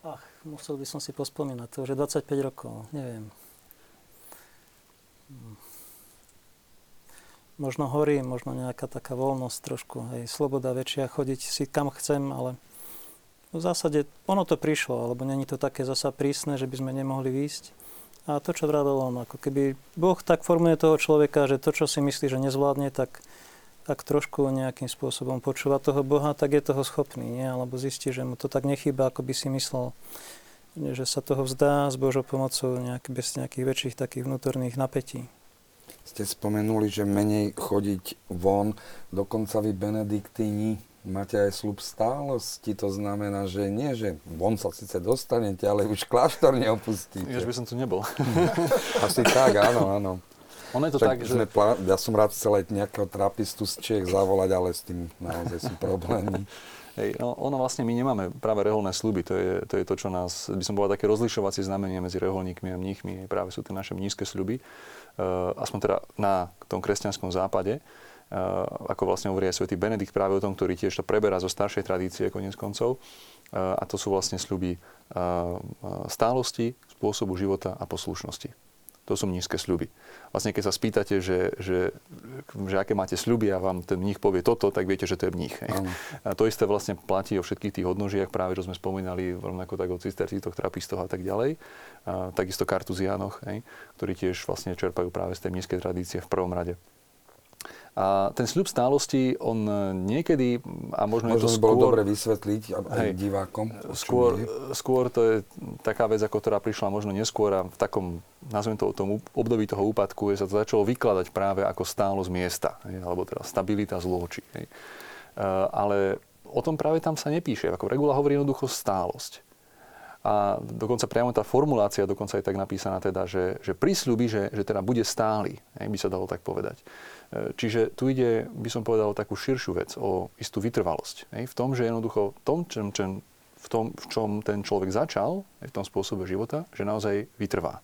Ach, musel by som si pospomínať, to už je 25 rokov, neviem. Možno horí, možno nejaká taká voľnosť trošku, hej, sloboda väčšia, chodiť si kam chcem, ale v zásade ono to prišlo, alebo není to také zasa prísne, že by sme nemohli výjsť. A to, čo vravel on, ako keby Boh tak formuje toho človeka, že to, čo si myslí, že nezvládne, tak, tak trošku nejakým spôsobom počúva toho Boha, tak je toho schopný, nie? alebo zistí, že mu to tak nechýba, ako by si myslel, že sa toho vzdá s Božou pomocou nejak, bez nejakých väčších takých vnútorných napätí. Ste spomenuli, že menej chodiť von, dokonca vy benediktíni máte aj slub stálosti, to znamená, že nie, že von sa síce dostanete, ale už kláštor neopustíte. Ja by som tu nebol. Asi tak, áno, áno. Ono je to tak, tak že... Plá... Ja som rád chcel aj nejakého trapistu z Čiech zavolať, ale s tým naozaj sú problémy. Hej, no, ono vlastne my nemáme práve reholné sluby, to je, to je to, čo nás, by som povedal, také rozlišovacie znamenie medzi reholníkmi a mníchmi, práve sú tie naše mnízke sluby, uh, aspoň teda na tom kresťanskom západe. Eh, ako vlastne hovorí aj svätý Benedikt práve o tom, ktorý tiež to preberá zo staršej tradície konec koncov. Eh, a to sú vlastne sľuby eh, stálosti, spôsobu života a poslušnosti. To sú mnízke sľuby. Vlastne keď sa spýtate, že, že, že aké máte sľuby a vám ten mních povie toto, tak viete, že to je mních. A to isté vlastne platí o všetkých tých hodnožiach, práve čo sme spomínali, rovnako tak o cistercítoch, trapistoch a tak ďalej. A takisto kartuziánoch, hej, ktorí tiež vlastne čerpajú práve z tej mnízkej tradície v prvom rade. A ten sľub stálosti, on niekedy, a možno, možno je to skôr... bolo dobre vysvetliť hej, divákom. Skôr, skôr to je taká vec, ako ktorá prišla možno neskôr a v takom, nazvem to o tom období toho úpadku, je sa to začalo vykladať práve ako stálosť miesta, hej, alebo teda stabilita zločí. Hej. Uh, ale o tom práve tam sa nepíše. Ako regula hovorí jednoducho stálosť. A dokonca priamo tá formulácia dokonca je tak napísaná teda, že, že prísľuby, že, že teda bude stály, hej, by sa dalo tak povedať. Čiže tu ide, by som povedal, o takú širšiu vec, o istú vytrvalosť. Hej? V tom, že jednoducho tom, čem, čem, v tom, v čom ten človek začal, v tom spôsobe života, že naozaj vytrvá.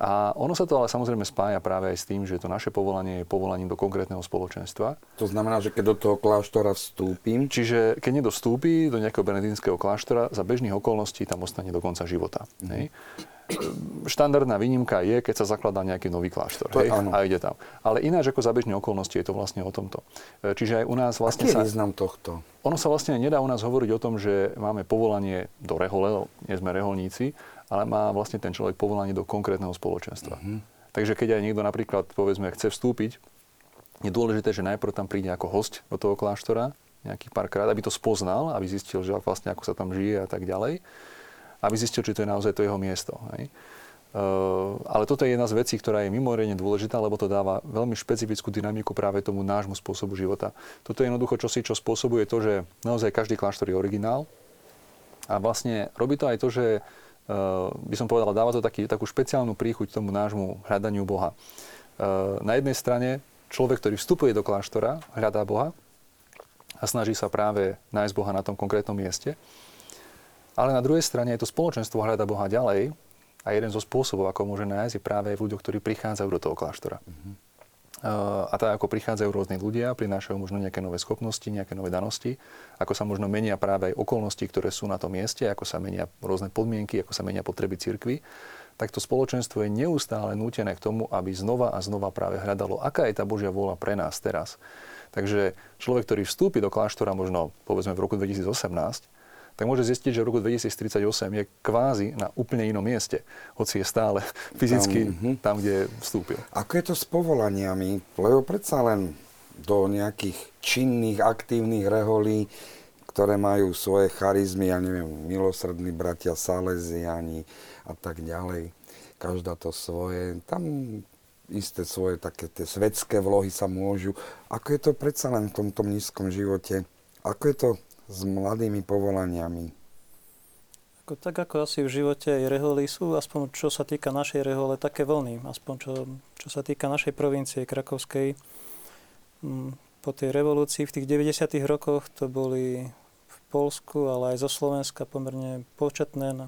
A ono sa to ale samozrejme spája práve aj s tým, že to naše povolanie je povolaním do konkrétneho spoločenstva. To znamená, že keď do toho kláštora vstúpim... Čiže keď niekto vstúpi do nejakého benedinského kláštora, za bežných okolností tam ostane do konca života. Mm-hmm. Hej? štandardná výnimka je, keď sa zakladá nejaký nový kláštor. hej, a ide tam. Ale ináč ako za bežné okolnosti je to vlastne o tomto. E, čiže aj u nás vlastne Aký sa... význam tohto? Ono sa vlastne nedá u nás hovoriť o tom, že máme povolanie do rehole, nie sme reholníci, ale má vlastne ten človek povolanie do konkrétneho spoločenstva. Uh-huh. Takže keď aj niekto napríklad, povedzme, chce vstúpiť, je dôležité, že najprv tam príde ako host do toho kláštora, nejakých párkrát, aby to spoznal, aby zistil, že vlastne ako sa tam žije a tak ďalej, aby zistil, či to je naozaj to jeho miesto. Hej. Uh, ale toto je jedna z vecí, ktorá je mimoriadne dôležitá, lebo to dáva veľmi špecifickú dynamiku práve tomu nášmu spôsobu života. Toto je jednoducho čosi, čo spôsobuje to, že naozaj každý kláštor je originál a vlastne robí to aj to, že by som povedal, dáva to taký, takú špeciálnu príchuť tomu nášmu hľadaniu Boha. Eh, na jednej strane človek, ktorý vstupuje do kláštora, hľadá Boha a snaží sa práve nájsť Boha na tom konkrétnom mieste. Ale na druhej strane je to spoločenstvo hľada Boha ďalej a jeden zo spôsobov, ako môže nájsť, je práve v ľuďoch, ktorí prichádzajú do toho kláštora. Mm-hmm. A tak ako prichádzajú rôzni ľudia, prinášajú možno nejaké nové schopnosti, nejaké nové danosti, ako sa možno menia práve aj okolnosti, ktoré sú na tom mieste, ako sa menia rôzne podmienky, ako sa menia potreby cirkvy, tak to spoločenstvo je neustále nútené k tomu, aby znova a znova práve hľadalo, aká je tá Božia vôľa pre nás teraz. Takže človek, ktorý vstúpi do kláštora možno povedzme v roku 2018, tak môže zistiť, že v roku 2038 je kvázi na úplne inom mieste, hoci je stále fyzicky tam, uh-huh. tam kde vstúpil. Ako je to s povolaniami? Lebo predsa len do nejakých činných, aktívnych reholí, ktoré majú svoje charizmy, ja neviem, milosrdní bratia Salesiani a tak ďalej. Každá to svoje. Tam isté svoje také tie svetské vlohy sa môžu. Ako je to predsa len v tomto nízkom živote? Ako je to s mladými povolaniami? Ako, tak ako asi v živote aj reholy sú, aspoň čo sa týka našej rehole, také vlny. Aspoň čo, čo sa týka našej provincie Krakovskej. Mm, po tej revolúcii v tých 90. rokoch to boli v Polsku, ale aj zo Slovenska pomerne početné na,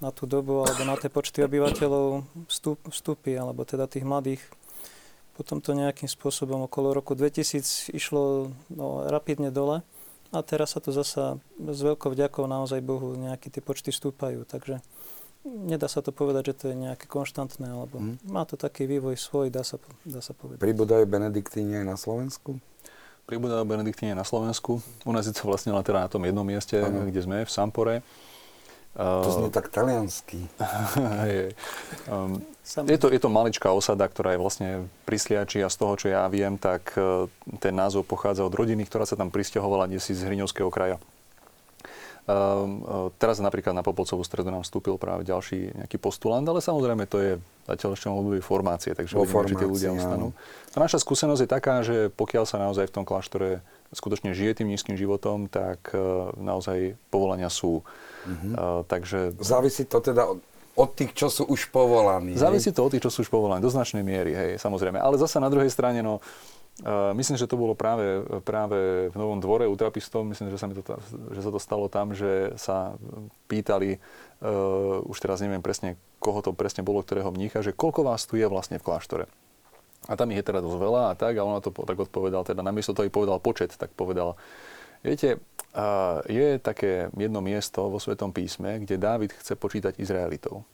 na tú dobu alebo na tie počty obyvateľov vstup, vstupy, alebo teda tých mladých. Potom to nejakým spôsobom okolo roku 2000 išlo no, rapidne dole a teraz sa to zasa s veľkou vďakou naozaj Bohu nejaké tie počty stúpajú. Takže nedá sa to povedať, že to je nejaké konštantné, alebo hmm. má to taký vývoj svoj, dá sa, dá sa povedať. Pribúdajú benediktíni aj na Slovensku? Pribúdajú benediktíni na Slovensku. U nás je to vlastne len teda na tom jednom mieste, ano. kde sme, v Sampore. To znie tak taliansky. um, je, to, je to maličká osada, ktorá je vlastne prisliači a z toho, čo ja viem, tak uh, ten názov pochádza od rodiny, ktorá sa tam pristahovala desi z Hriňovského kraja. Um, teraz napríklad na Popolcovú stredu nám vstúpil práve ďalší nejaký postulant, ale samozrejme to je zatiaľ ešte obdobie formácie, takže uvidíme, či tí ľudia ostanú. A naša skúsenosť je taká, že pokiaľ sa naozaj v tom kláštore skutočne žije tým nízkym životom, tak uh, naozaj povolania sú. Mm-hmm. Uh, takže... Závisí to teda od, od tých, čo sú už povolaní. Závisí to od tých, čo sú už povolaní, do značnej miery, hej, samozrejme. Ale zase na druhej strane, no, Uh, myslím, že to bolo práve, práve v Novom dvore u trapistov. Myslím, že sa, mi to, že sa to stalo tam, že sa pýtali, uh, už teraz neviem presne, koho to presne bolo, ktorého mnícha, že koľko vás tu je vlastne v kláštore. A tam ich je teda dosť veľa a tak, a ona to tak odpovedal, teda namiesto toho, povedal počet, tak povedal, viete, je také jedno miesto vo Svetom písme, kde Dávid chce počítať Izraelitov.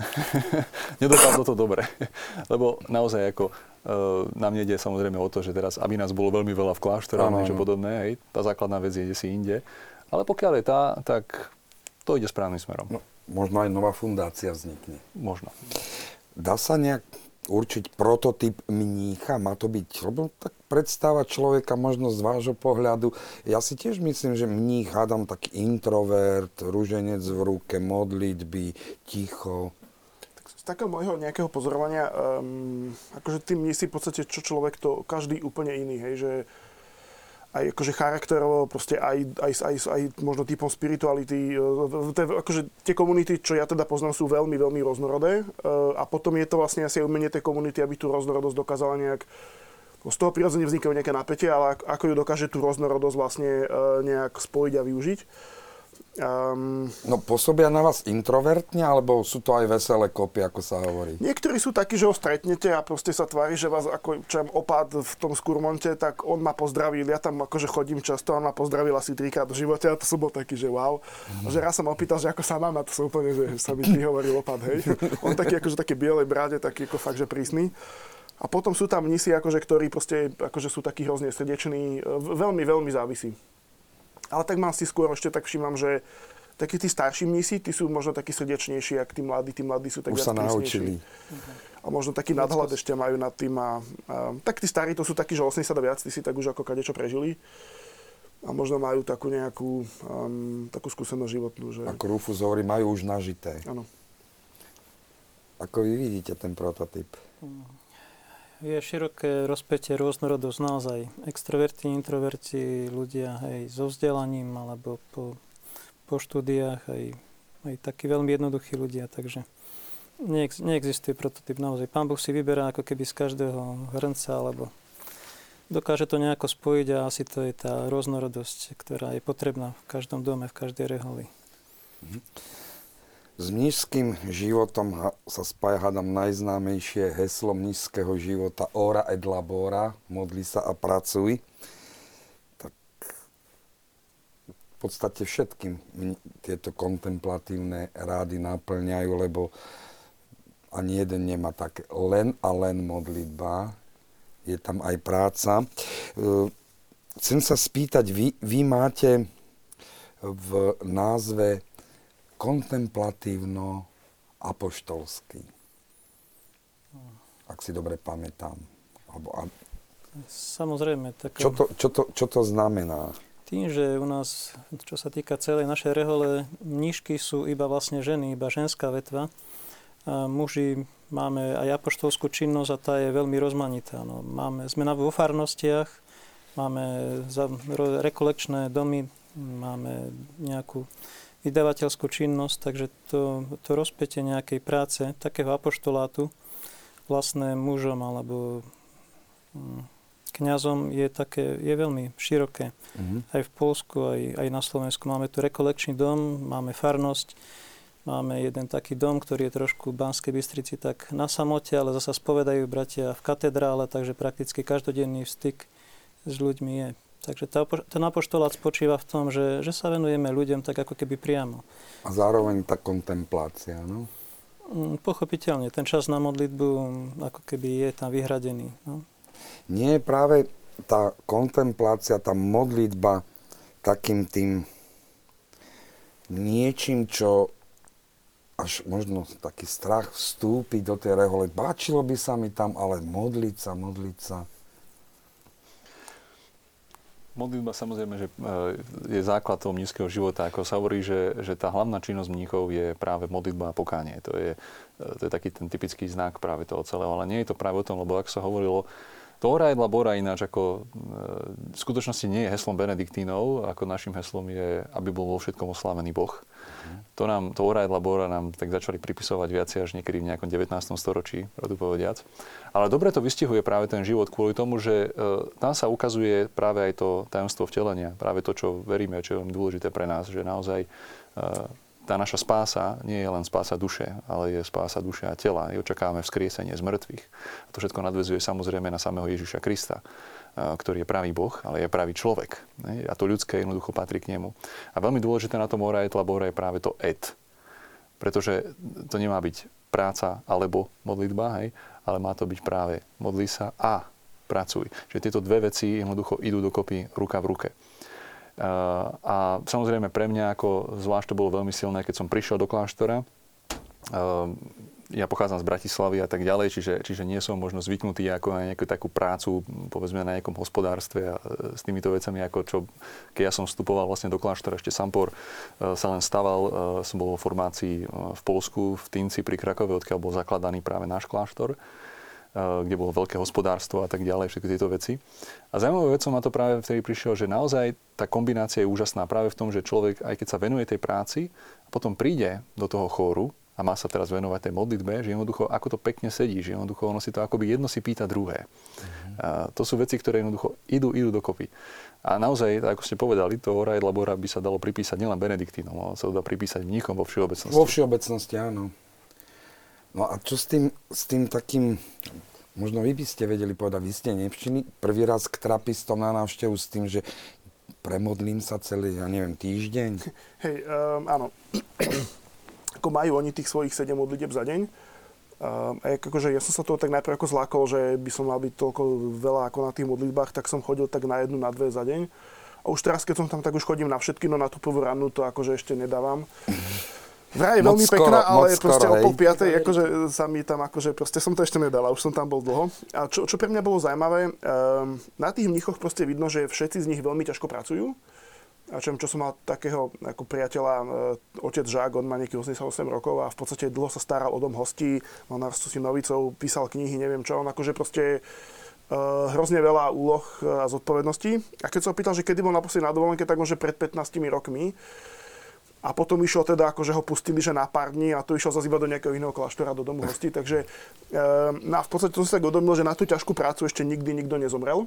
Nedopadlo to dobre, lebo naozaj ako uh, nám nejde samozrejme o to, že teraz, aby nás bolo veľmi veľa v kláštore a niečo podobné, hej, tá základná vec je si inde. Ale pokiaľ je tá, tak to ide správnym smerom. No, možno aj nová fundácia vznikne. Možno. Dá sa nejak určiť prototyp mnícha? Má to byť, lebo tak predstava človeka možno z vášho pohľadu. Ja si tiež myslím, že mních hádam taký introvert, rúženec v ruke, modlitby, ticho. Z takého môjho nejakého pozorovania, um, akože tým nie si v podstate čo človek, to každý úplne iný, hej, že aj akože charakterovo, proste aj, aj, aj, aj možno typom spirituality. E, te, akože tie komunity, čo ja teda poznám, sú veľmi, veľmi rôznorodé. E, a potom je to vlastne asi aj umenie tej komunity, aby tú rôznorodosť dokázala nejak z toho prirodzene vznikajú nejaké napätie, ale ako ju dokáže tú rôznorodosť vlastne e, nejak spojiť a využiť. Um, no pôsobia na vás introvertne, alebo sú to aj veselé kopy, ako sa hovorí? Niektorí sú takí, že ho stretnete a proste sa tvári, že vás ako čo opad v tom skurmonte, tak on ma pozdravil, ja tam akože chodím často, on ma pozdravil asi trikrát v živote a to som bol taký, že wow. A že raz som opýtal, že ako sa mám a to som úplne, že sa mi prihovoril opad, hej. On taký akože také bielej bráde, taký ako fakt, že prísny. A potom sú tam mnisi, akože, ktorí proste, akože sú takí hrozne srdeční, veľmi, veľmi závisí. Ale tak mám si skôr ešte tak všímam, že takí tí starší mnísi, tí sú možno takí srdečnejší, ako tí mladí, tí mladí sú tak Už sa naučili. A možno taký nadhľad ešte majú nad tým. A, a, tak tí starí to sú takí, že 80 a viac, tí si tak už ako kadečo prežili. A možno majú takú nejakú um, takú skúsenosť životnú. Že... Ako Rufus hovorí, majú už nažité. Áno. Ako vy vidíte ten prototyp? Mm je široké rozpätie, rôznorodosť naozaj. Extroverti, introverti, ľudia aj so vzdelaním alebo po, po štúdiách, aj, aj takí veľmi jednoduchí ľudia, takže neex, neexistuje prototyp naozaj. Pán Boh si vyberá ako keby z každého hrnca, alebo dokáže to nejako spojiť a asi to je tá rôznorodosť, ktorá je potrebná v každom dome, v každej reholi. Mm-hmm. S mnížským životom sa spája, hádam, najznámejšie heslo mnížského života Ora et labora, modli sa a pracuj. Tak v podstate všetkým tieto kontemplatívne rády naplňajú, lebo ani jeden nemá tak len a len modlitba, je tam aj práca. E, chcem sa spýtať, vy, vy máte v názve kontemplatívno-apoštolský. Ak si dobre pamätám. Alebo, a... Samozrejme. Tak... Čo, to, čo, to, čo to znamená? Tým, že u nás, čo sa týka celej našej rehole, mnížky sú iba vlastne ženy, iba ženská vetva. A muži máme aj apoštolskú činnosť a tá je veľmi rozmanitá. No, máme, sme na vo farnostiach, máme za, rekolekčné domy, máme nejakú vydavateľskú činnosť, takže to, to rozpätie nejakej práce, takého apoštolátu, vlastné mužom alebo mm, kňazom je, také, je veľmi široké. Mm-hmm. Aj v Polsku, aj, aj na Slovensku. Máme tu rekolekčný dom, máme farnosť, máme jeden taký dom, ktorý je trošku v Banskej Bystrici tak na samote, ale zasa spovedajú bratia v katedrále, takže prakticky každodenný styk s ľuďmi je. Takže tá, ten apoštolát spočíva v tom, že, že sa venujeme ľuďom tak ako keby priamo. A zároveň tá kontemplácia, no? Mm, pochopiteľne, ten čas na modlitbu ako keby je tam vyhradený. No? Nie je práve tá kontemplácia, tá modlitba takým tým niečím, čo až možno taký strach vstúpiť do tej rehole. Báčilo by sa mi tam, ale modliť sa, modliť sa. Modlitba samozrejme, že e, je základ toho mnízkeho života. Ako sa hovorí, že, že tá hlavná činnosť mníchov je práve modlitba a pokánie. To je, e, to je taký ten typický znak práve toho celého. Ale nie je to práve o tom, lebo ak sa hovorilo, to ora jedla bora ináč ako e, v skutočnosti nie je heslom Benediktínov, ako našim heslom je, aby bol vo všetkom oslávený Boh. To nám, to ora labora nám tak začali pripisovať viacej až niekedy v nejakom 19. storočí, rodu povediac. Ale dobre to vystihuje práve ten život kvôli tomu, že e, tam sa ukazuje práve aj to tajomstvo vtelenia, práve to, čo veríme, čo je veľmi dôležité pre nás, že naozaj e, tá naša spása nie je len spása duše, ale je spása duše a tela. I očakávame vzkriesenie z mŕtvych. A to všetko nadvezuje samozrejme na samého Ježiša Krista ktorý je pravý Boh, ale je pravý človek. A to ľudské jednoducho patrí k nemu. A veľmi dôležité na tom ora et labora je práve to et. Pretože to nemá byť práca alebo modlitba, hej, ale má to byť práve modli sa a pracuj. Čiže tieto dve veci jednoducho idú dokopy ruka v ruke. A samozrejme pre mňa ako zvlášť to bolo veľmi silné, keď som prišiel do kláštora. Ja pochádzam z Bratislavy a tak ďalej, čiže, čiže nie som možno zvyknutý ako na nejakú takú prácu, povedzme na nejakom hospodárstve a e, s týmito vecami, ako čo, keď ja som vstupoval vlastne do kláštora, ešte Sampor e, sa len staval, e, som bol vo formácii v Polsku, v Tinci pri Krakove, odkiaľ bol zakladaný práve náš kláštor kde bolo veľké hospodárstvo a tak ďalej, všetky tieto veci. A zaujímavé vecou ma to práve vtedy prišiel, že naozaj tá kombinácia je úžasná práve v tom, že človek, aj keď sa venuje tej práci, a potom príde do toho chóru, a má sa teraz venovať tej modlitbe, že jednoducho ako to pekne sedí, že jednoducho ono si to akoby jedno si pýta druhé. Mm-hmm. A to sú veci, ktoré jednoducho idú, idú dokopy. A naozaj, ako ste povedali, to ora et labora by sa dalo pripísať nielen Benediktínom, ale sa to dá pripísať mníchom vo všeobecnosti. Vo všeobecnosti, áno. No a čo s tým, s tým takým, možno vy by ste vedeli povedať, vy ste nevšimli prvý raz k trapistom na návštevu s tým, že premodlím sa celý, ja neviem, týždeň? Hej, um, áno ako majú oni tých svojich 7 modlitieb za deň. A akože ja som sa toho tak najprv ako zlákol, že by som mal byť toľko veľa ako na tých modlitbách, tak som chodil tak na jednu, na dve za deň. A už teraz, keď som tam, tak už chodím na všetky, no na tú prvú rannú to akože ešte nedávam. Vraj je veľmi skoro, pekná, ale proste skoro, o pol piatej, akože sa mi tam, akože proste som to ešte nedal a už som tam bol dlho. A čo, čo pre mňa bolo zaujímavé, um, na tých mnichoch proste vidno, že všetci z nich veľmi ťažko pracujú a čo, čo som mal takého ako priateľa, e, otec Žák, on má nejakých 88 rokov a v podstate dlho sa staral o dom hostí, mal na si novicov, písal knihy, neviem čo, on akože proste e, hrozne veľa úloh a zodpovedností. A keď som pýtal, že kedy bol naposledy na dovolenke, tak že pred 15 rokmi. A potom išlo teda, akože ho pustili, že na pár dní a to išiel zase iba do nejakého iného kláštora, do domu hostí. Takže no v podstate som si tak uvedomil, že na tú ťažkú prácu ešte nikdy nikto nezomrel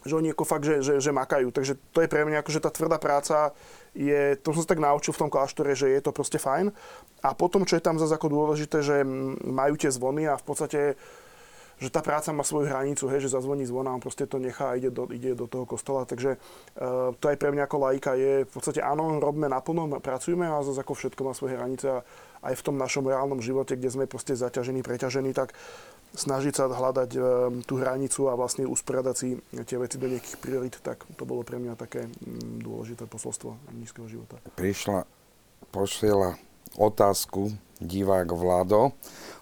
že oni ako fakt, že, že, že makajú. Takže to je pre mňa, akože tá tvrdá práca je, to som sa tak naučil v tom kláštore, že je to proste fajn. A potom, čo je tam zase ako dôležité, že majú tie zvony a v podstate že tá práca má svoju hranicu, hej, že zazvoní zvona a on proste to nechá a ide do, ide do toho kostola. Takže uh, to aj pre mňa ako laika je v podstate áno, robíme naplno, pracujeme a zase ako všetko má svoje hranice a aj v tom našom reálnom živote, kde sme proste zaťažení, preťažení, tak snažiť sa hľadať um, tú hranicu a vlastne usporiadať si tie veci do nejakých priorit, tak to bolo pre mňa také um, dôležité posolstvo nízkeho života. Prišla, pošiela otázku divák Vlado,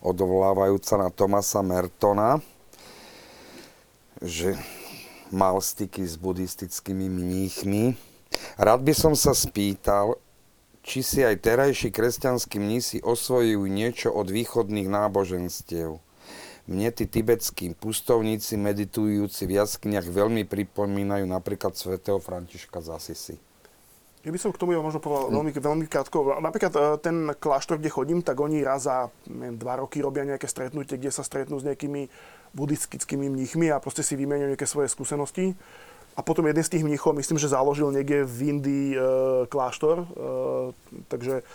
odvolávajúca na Tomasa Mertona, že mal styky s buddhistickými mníchmi. Rád by som sa spýtal, či si aj terajší kresťanskí mnísi osvojujú niečo od východných náboženstiev. Mne tí tibetskí pustovníci meditujúci v jaskyniach veľmi pripomínajú napríklad svätého Františka z Asisi. Ja by som k tomu ja možno povedal veľmi, veľmi krátko. Napríklad e, ten kláštor, kde chodím, tak oni raz za neviem, dva roky robia nejaké stretnutie, kde sa stretnú s nejakými buddhistickými mníchmi a proste si vymeniajú nejaké svoje skúsenosti. A potom jeden z tých mníchov, myslím, že založil niekde v Indii e, kláštor. E, takže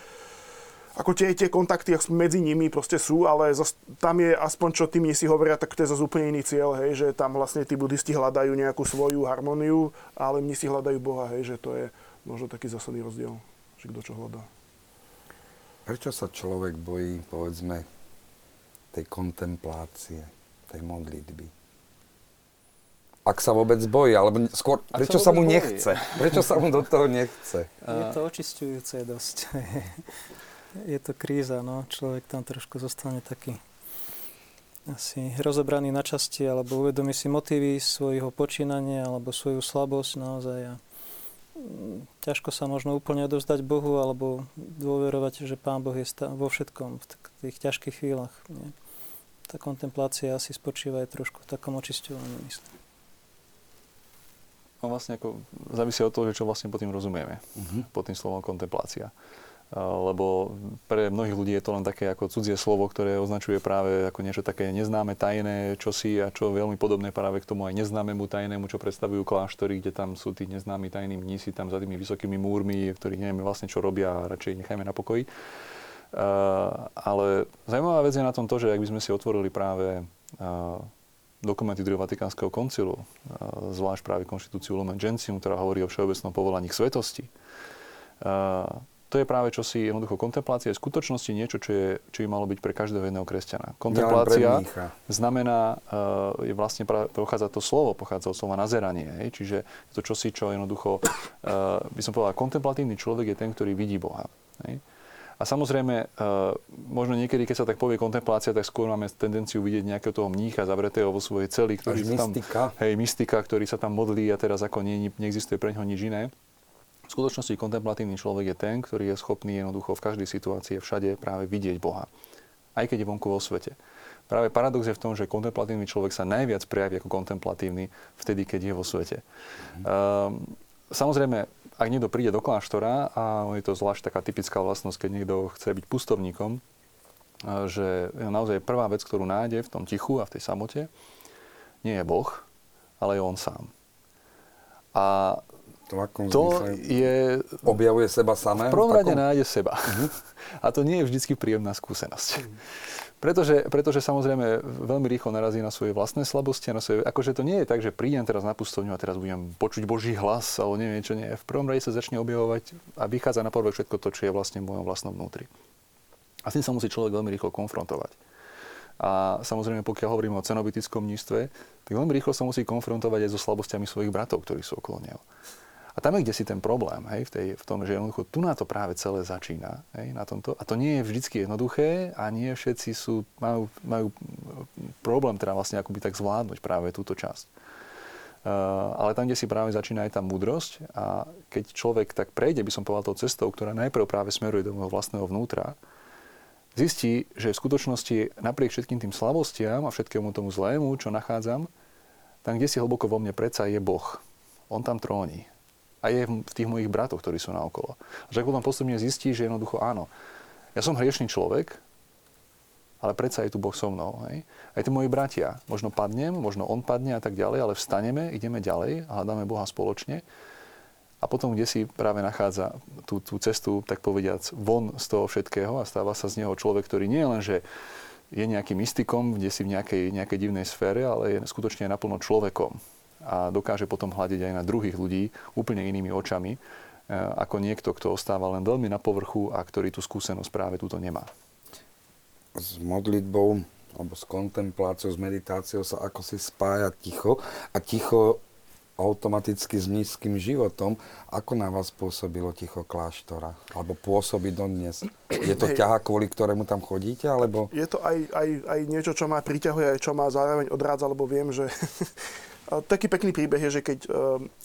ako tie, tie kontakty medzi nimi proste sú, ale zas, tam je aspoň čo tí mnísi hovoria, tak to je zase úplne iný cieľ, hej, že tam vlastne tí buddhisti hľadajú nejakú svoju harmóniu, ale mnísi hľadajú Boha, hej, že to je možno taký zásadný rozdiel, že kto čo hľadá. Prečo sa človek bojí, povedzme, tej kontemplácie, tej modlitby? Ak sa vôbec bojí, alebo skôr, Ak prečo sa, sa mu bojí. nechce? Prečo sa mu do toho nechce? Je to očistujúce dosť. Je to kríza, no. Človek tam trošku zostane taký asi rozobraný na časti, alebo uvedomí si motívy svojho počínania, alebo svoju slabosť naozaj a ťažko sa možno úplne odozdať Bohu alebo dôverovať, že Pán Boh je vo všetkom v tých ťažkých chvíľach. Nie? Tá kontemplácia asi spočíva aj trošku v takom očisťovaní, myslím. No vlastne ako závisí od toho, že čo vlastne pod tým rozumieme, uh-huh. pod tým slovom kontemplácia lebo pre mnohých ľudí je to len také ako cudzie slovo, ktoré označuje práve ako niečo také neznáme, tajné, čosi a čo veľmi podobné práve k tomu aj neznámemu tajnému, čo predstavujú kláštory, kde tam sú tí neznámi tajní mnísi tam za tými vysokými múrmi, ktorí nevieme vlastne čo robia a radšej nechajme na pokoji. Uh, ale zaujímavá vec je na tom to, že ak by sme si otvorili práve uh, dokumenty druhého Vatikánskeho koncilu, zvlášť práve konštitúciu Lumen Gentium, ktorá hovorí o všeobecnom povolaní k svetosti, to je práve čosi jednoducho kontemplácia je v skutočnosti niečo, čo, je, čo by malo byť pre každého jedného kresťana. Kontemplácia znamená, uh, je vlastne, pochádza to slovo, pochádza od slova nazeranie. Hej? Čiže je to čosi, čo jednoducho, uh, by som povedal, kontemplatívny človek je ten, ktorý vidí Boha. Hej? A samozrejme, uh, možno niekedy, keď sa tak povie kontemplácia, tak skôr máme tendenciu vidieť nejakého toho mnícha zavretého vo svojej celi, ktorý Až sa tam, mystika. hej, mystika, ktorý sa tam modlí a teraz ako nie, neexistuje pre ňoho nič iné. V skutočnosti kontemplatívny človek je ten, ktorý je schopný jednoducho v každej situácii všade práve vidieť Boha. Aj keď je vonku vo svete. Práve paradox je v tom, že kontemplatívny človek sa najviac prejaví ako kontemplatívny vtedy, keď je vo svete. Mm. Um, samozrejme, ak niekto príde do kláštora, a je to zvlášť taká typická vlastnosť, keď niekto chce byť pustovníkom, že naozaj prvá vec, ktorú nájde v tom tichu a v tej samote, nie je Boh, ale je on sám. A to, akom to je... Objavuje seba samého? V prvom rade nájde seba. Uh-huh. A to nie je vždy príjemná skúsenosť. Uh-huh. Pretože, pretože samozrejme veľmi rýchlo narazí na svoje vlastné slabosti. Na svoje, akože to nie je tak, že prídem teraz na pustovňu a teraz budem počuť Boží hlas, alebo neviem, čo nie. V prvom rade sa začne objavovať a vychádza na povrch všetko to, čo je vlastne v mojom vlastnom vnútri. A s tým sa musí človek veľmi rýchlo konfrontovať. A samozrejme, pokiaľ hovorím o cenobitickom mnístve, tak veľmi rýchlo sa musí konfrontovať aj so slabosťami svojich bratov, ktorí sú okolo neho. A tam je kde si ten problém, hej, v, tej, v tom, že jednoducho tu na to práve celé začína, hej, na tomto. A to nie je vždycky jednoduché a nie všetci sú, majú, majú problém teda vlastne akoby tak zvládnuť práve túto časť. Uh, ale tam, kde si práve začína aj tá múdrosť a keď človek tak prejde, by som povedal, tou cestou, ktorá najprv práve smeruje do môjho vlastného vnútra, zistí, že v skutočnosti napriek všetkým tým slabostiam a všetkému tomu zlému, čo nachádzam, tam, kde si hlboko vo mne predsa je Boh. On tam tróni a je v tých mojich bratoch, ktorí sú naokolo. A že potom postupne zistí, že jednoducho áno, ja som hriešný človek, ale predsa je tu Boh so mnou. Hej? Aj tí moji bratia. Možno padnem, možno on padne a tak ďalej, ale vstaneme, ideme ďalej a hľadáme Boha spoločne. A potom, kde si práve nachádza tú, tú cestu, tak povediac, von z toho všetkého a stáva sa z neho človek, ktorý nie len, že je nejakým mystikom, kde si v nejakej, nejakej divnej sfére, ale je skutočne naplno človekom a dokáže potom hľadiť aj na druhých ľudí úplne inými očami, e, ako niekto, kto ostáva len veľmi na povrchu a ktorý tú skúsenosť práve túto nemá. S modlitbou alebo s kontempláciou, s meditáciou sa ako si spája ticho a ticho automaticky s nízkym životom. Ako na vás pôsobilo ticho kláštora? Alebo pôsobí dodnes? Je to ťaha, kvôli ktorému tam chodíte? Alebo... Je to aj, aj, aj niečo, čo ma priťahuje, aj čo ma zároveň odrádza, lebo viem, že Taký pekný príbeh je, že keď e,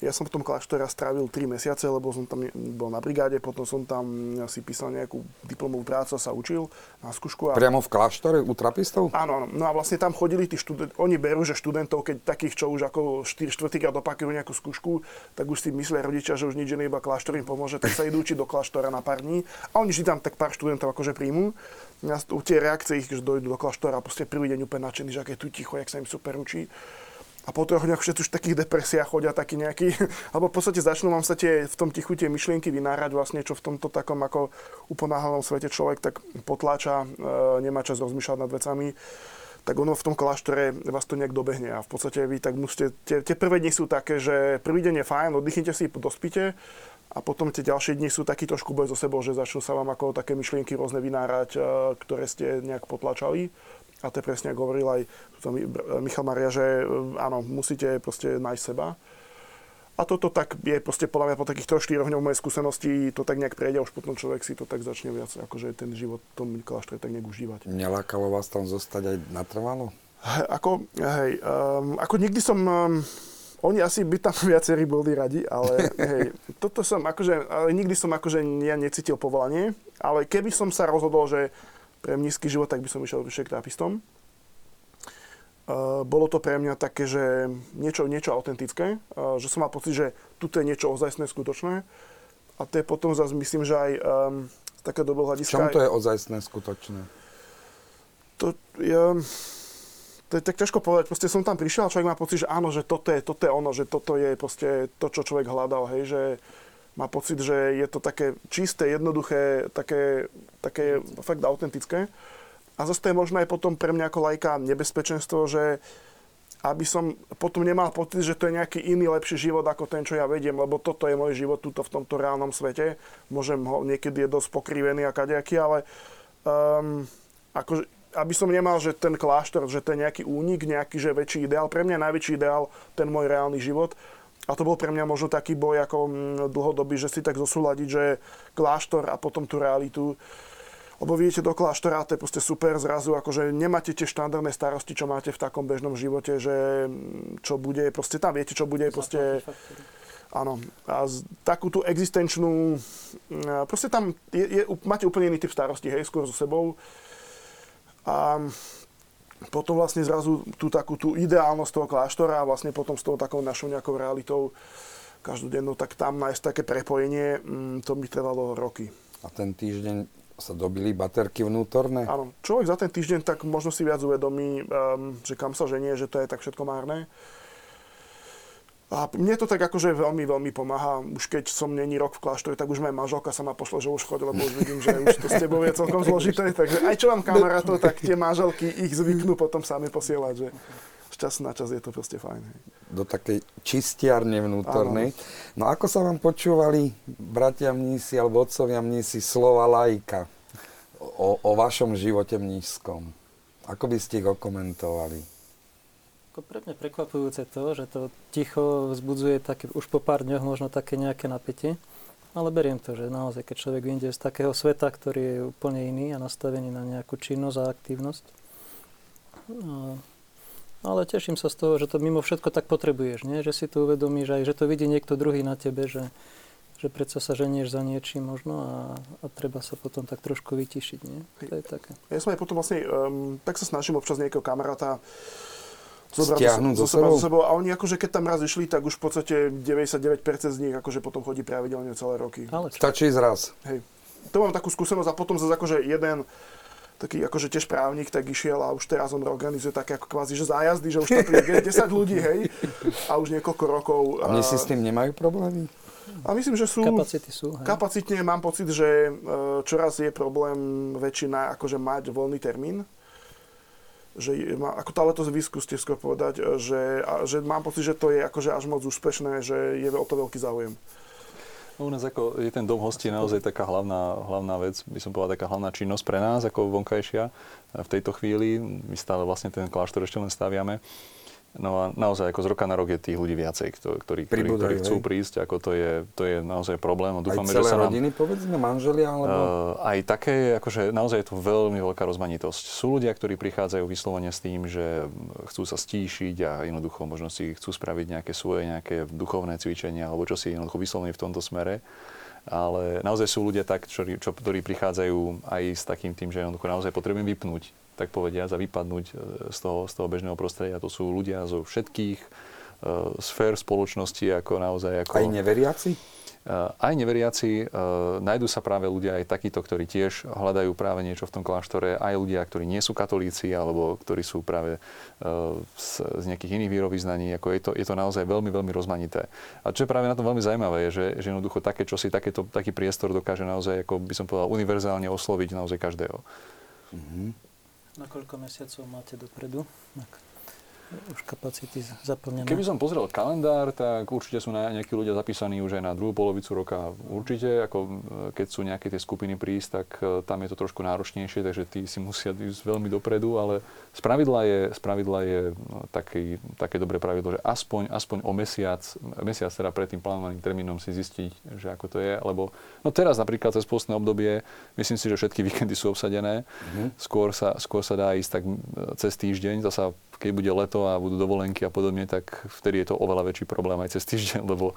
ja som v tom kláštore strávil 3 mesiace, lebo som tam bol na brigáde, potom som tam si písal nejakú diplomovú prácu a sa učil na skúšku. A... Priamo v kláštore u trapistov? Áno, áno. No a vlastne tam chodili tí študenti, oni berú, že študentov, keď takých, čo už ako 4 4 krát opakujú nejakú skúšku, tak už si myslia rodičia, že už nič iné iba kláštor im pomôže, tak sa idú učiť do kláštora na pár dní. A oni si tam tak pár študentov akože príjmu. Ja, tie reakcie ich, že dojdú do kláštora a proste prvý deň úplne nadšení, že aké tu ticho, jak sa im super učí a po troch dňoch všetci už v takých depresiách chodia taký nejaký, alebo v podstate začnú vám sa tie, v tom tichu tie myšlienky vynárať vlastne, čo v tomto takom ako uponáhalnom svete človek tak potláča, e, nemá čas rozmýšľať nad vecami tak ono v tom kláštore vás to nejak dobehne a v podstate vy tak musíte, tie, tie prvé dni sú také, že prvý deň je fajn, oddychnite si, dospíte a potom tie ďalšie dni sú taký trošku boj so sebou, že začnú sa vám ako také myšlienky rôzne vynárať, e, ktoré ste nejak potlačali. A to je presne, ako hovoril aj Michal Maria, že e, áno, musíte proste nájsť seba. A toto tak je proste podľa mňa po takých 3-4 dňoch mojej skúsenosti to tak nejak prejde a už potom človek si to tak začne viac, akože ten život tom kláštore tak nejak užívať. Nelákalo vás tam zostať aj natrvalo? Ako, hej, um, ako nikdy som, um, oni asi by tam viacerí boli radi, ale hej, toto som akože, ale nikdy som akože ja necítil povolanie, ale keby som sa rozhodol, že pre nízky život, tak by som išiel vyššie k trapistom. Uh, bolo to pre mňa také, že niečo, niečo autentické, uh, že som mal pocit, že tu je niečo ozajstné, skutočné. A to je potom zase, myslím, že aj um, z takého dobrého hľadiska... Čom to je ozajstné, skutočné? To je, to je tak ťažko povedať. Proste som tam prišiel a človek má pocit, že áno, že toto je, toto je ono, že toto je proste to, čo človek hľadal, hej, že má pocit, že je to také čisté, jednoduché, také, také fakt autentické. A zase to je možno aj potom pre mňa ako lajka nebezpečenstvo, že aby som potom nemal pocit, že to je nejaký iný lepší život ako ten, čo ja vediem, lebo toto je môj život tuto v tomto reálnom svete. Môžem ho, niekedy je dosť pokrivený a kadejaký, ale um, akože, aby som nemal, že ten kláštor, že to je nejaký únik, nejaký že väčší ideál. Pre mňa najväčší ideál ten môj reálny život a to bol pre mňa možno taký boj ako mm, dlhodobý, že si tak zosúľadiť, že kláštor a potom tú realitu. Lebo vidíte do kláštora, to je proste super zrazu, akože nemáte tie štandardné starosti, čo máte v takom bežnom živote, že mm, čo bude, proste tam viete, čo bude, proste... Áno. A z, takú tú existenčnú... Mm, proste tam je, je, máte úplne iný typ starosti, hej, skôr so sebou. A potom vlastne zrazu tú takú tú ideálnosť toho kláštora a vlastne potom s tou takou našou nejakou realitou každodennou, tak tam nájsť také prepojenie, mm, to by trvalo roky. A ten týždeň sa dobili baterky vnútorné? Áno. Človek za ten týždeň tak možno si viac uvedomí, um, že kam sa ženie, že to je tak všetko márne. A mne to tak akože veľmi, veľmi pomáha. Už keď som není rok v kláštore, tak už moja manželka sa ma pošle, že už chodí, lebo už vidím, že už to s tebou je celkom zložité. Takže aj čo mám kamarátov, tak tie manželky ich zvyknú potom sami posielať, že z času na čas je to proste fajn. Hej. Do takej čistiarne vnútornej. No ako sa vám počúvali bratia mnísi alebo otcovia mnísi slova lajka o, o vašom živote mnížskom? Ako by ste ich okomentovali? Ako pre mňa prekvapujúce to, že to ticho vzbudzuje také, už po pár dňoch možno také nejaké napätie. Ale beriem to, že naozaj, keď človek vyjde z takého sveta, ktorý je úplne iný a nastavený na nejakú činnosť a aktívnosť. No, ale teším sa z toho, že to mimo všetko tak potrebuješ, nie? že si to uvedomíš aj, že to vidí niekto druhý na tebe, že, že predsa sa ženieš za niečím možno a, a treba sa potom tak trošku vytišiť. Nie? To je také. Ja som aj potom vlastne, um, tak sa snažím občas nejakého kamaráta stiahnuť zo, sebou. zo sebou. A oni akože keď tam raz išli, tak už v podstate 99% z nich akože potom chodí pravidelne celé roky. Ale Stačí zraz. Hej. To mám takú skúsenosť a potom zase akože jeden taký akože tiež právnik, tak išiel a už teraz on organizuje také ako kvázi, že zájazdy, že už to príde 10 ľudí, hej, a už niekoľko rokov. A oni si s tým nemajú problémy? A myslím, že sú... Kapacity sú. Hej. Kapacitne mám pocit, že e, čoraz je problém väčšina akože mať voľný termín že má, ako to letos vyskúste skôr povedať, e, že, a, že mám pocit, že to je akože až moc úspešné, že je o to veľký záujem. No, u nás ako je ten dom hostí naozaj taká hlavná, hlavná vec, by som povedal taká hlavná činnosť pre nás ako vonkajšia v tejto chvíli. My stále vlastne ten kláštor ešte len staviame. No a naozaj ako z roka na rok je tých ľudí viacej, ktorí, ktorí, ktorí chcú prísť, ako to je, to je naozaj problém. Dúfame, aj celé že sa rodiny, nám, povedzme, manželia? Alebo... Uh, aj také, akože naozaj je to veľmi veľká rozmanitosť. Sú ľudia, ktorí prichádzajú vyslovene s tým, že chcú sa stíšiť a jednoducho možno si chcú spraviť nejaké svoje nejaké duchovné cvičenia alebo čo si jednoducho vyslovene v tomto smere ale naozaj sú ľudia tak, čo, čo, ktorí prichádzajú aj s takým tým, že jednoducho naozaj potrebujem vypnúť tak povediať, a vypadnúť e, z toho, z toho bežného prostredia. To sú ľudia zo všetkých uh, sfér spoločnosti, ako naozaj... Ako, aj neveriaci? Uh, aj neveriaci. Uh, nájdú sa práve ľudia aj takíto, ktorí tiež hľadajú práve niečo v tom kláštore. Aj ľudia, ktorí nie sú katolíci, alebo ktorí sú práve uh, z, z nejakých iných výrovýznaní. Ako je, to, je to naozaj veľmi, veľmi rozmanité. A čo je práve na tom veľmi zaujímavé, je, že, že jednoducho také čosi, takéto, taký priestor dokáže naozaj, ako by som povedal, univerzálne osloviť naozaj každého. Mm-hmm. Na koľko mesiacov máte dopredu? Už kapacity zaplnené. Keby som pozrel kalendár, tak určite sú nejakí ľudia zapísaní už aj na druhú polovicu roka. Určite, ako keď sú nejaké tie skupiny prísť, tak e, tam je to trošku náročnejšie, takže tí si musia ísť veľmi dopredu, ale spravidla je, spravidla je no, taký, také dobré pravidlo, že aspoň, aspoň o mesiac, mesiac teda pred tým plánovaným termínom si zistiť, že ako to je, lebo no teraz napríklad cez postné obdobie, myslím si, že všetky víkendy sú obsadené, mm-hmm. skôr, sa, skôr sa dá ísť tak cez týždeň, zasa keď bude leto a budú dovolenky a podobne, tak vtedy je to oveľa väčší problém aj cez týždeň, lebo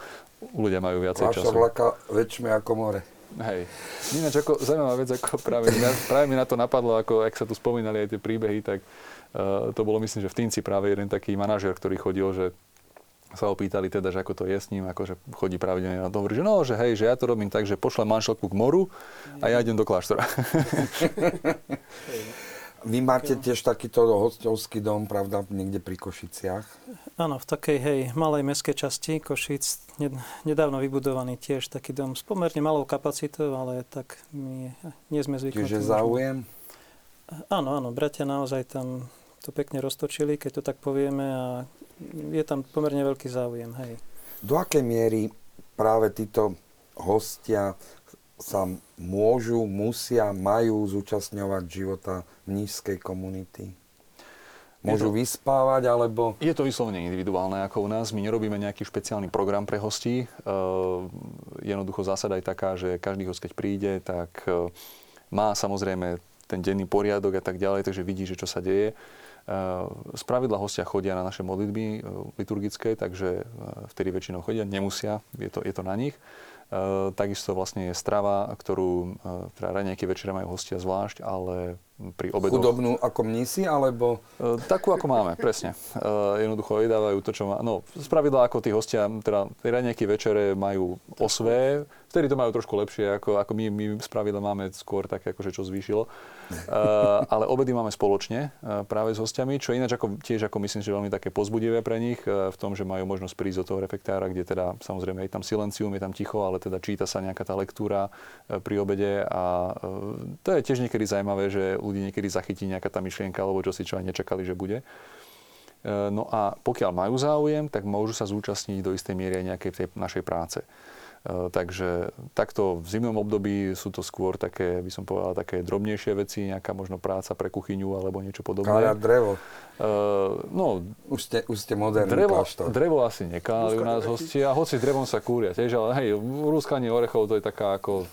ľudia majú viacej času. vlaka väčšie ako more. Hej. Ináč ako zaujímavá vec, ako práve, práve mi na to napadlo, ako ak sa tu spomínali aj tie príbehy, tak uh, to bolo myslím, že v Týnci práve jeden taký manažer, ktorý chodil, že sa opýtali teda, že ako to je s ním, ako že chodí pravidelne na hovorí, že no, že hej, že ja to robím tak, že pošlem manželku k moru a ja idem do kláštora. Vy máte tiež takýto hostovský dom, pravda, niekde pri Košiciach? Áno, v takej, hej, malej meskej časti Košic, nedávno vybudovaný tiež taký dom s pomerne malou kapacitou, ale tak my nie sme zvyknutí. Čiže záujem? Áno, áno, bratia naozaj tam to pekne roztočili, keď to tak povieme a je tam pomerne veľký záujem, hej. Do akej miery práve títo hostia sa môžu, musia, majú zúčastňovať života nízkej komunity? Môžu to, vyspávať, alebo... Je to vyslovene individuálne ako u nás. My nerobíme nejaký špeciálny program pre hostí. Uh, jednoducho zásada je taká, že každý host, keď príde, tak uh, má samozrejme ten denný poriadok a tak ďalej, takže vidí, že čo sa deje. Z pravidla hostia chodia na naše modlitby liturgické, takže vtedy väčšinou chodia, nemusia, je to, je to na nich. Eh, takisto vlastne je strava, ktorú eh, teda raňajky večera majú hostia zvlášť, ale pri obedoch... Chudobnú ako mnisi, alebo... Eh, takú, ako máme, presne. Jednoducho jedávajú to, čo má... No, spravidla ako tí hostia, teda raňajky večere majú osvé, vtedy to majú trošku lepšie, ako, ako my, my spravidla máme skôr také, akože čo zvýšilo. Uh, ale obedy máme spoločne uh, práve s hostiami, čo ináč ako, tiež ako myslím, že veľmi také pozbudivé pre nich uh, v tom, že majú možnosť prísť do toho refektára, kde teda samozrejme je tam silencium, je tam ticho, ale teda číta sa nejaká tá lektúra pri obede a to je tiež niekedy zaujímavé, že ľudí niekedy zachytí nejaká tá myšlienka alebo čo si čo aj nečakali, že bude. No a pokiaľ majú záujem, tak môžu sa zúčastniť do istej miery aj nejakej tej našej práce. Eh, takže takto v zimnom období sú to skôr také, by som povedal, také drobnejšie veci, nejaká možno práca pre kuchyňu alebo niečo podobné. Káľať drevo. Uh, no, už ste, už ste moderný drevo, kláštor. Drevo asi nekáli u nás hostia, hoci s drevom sa kúria tiež, ale hej, rúskanie orechov to je taká ako,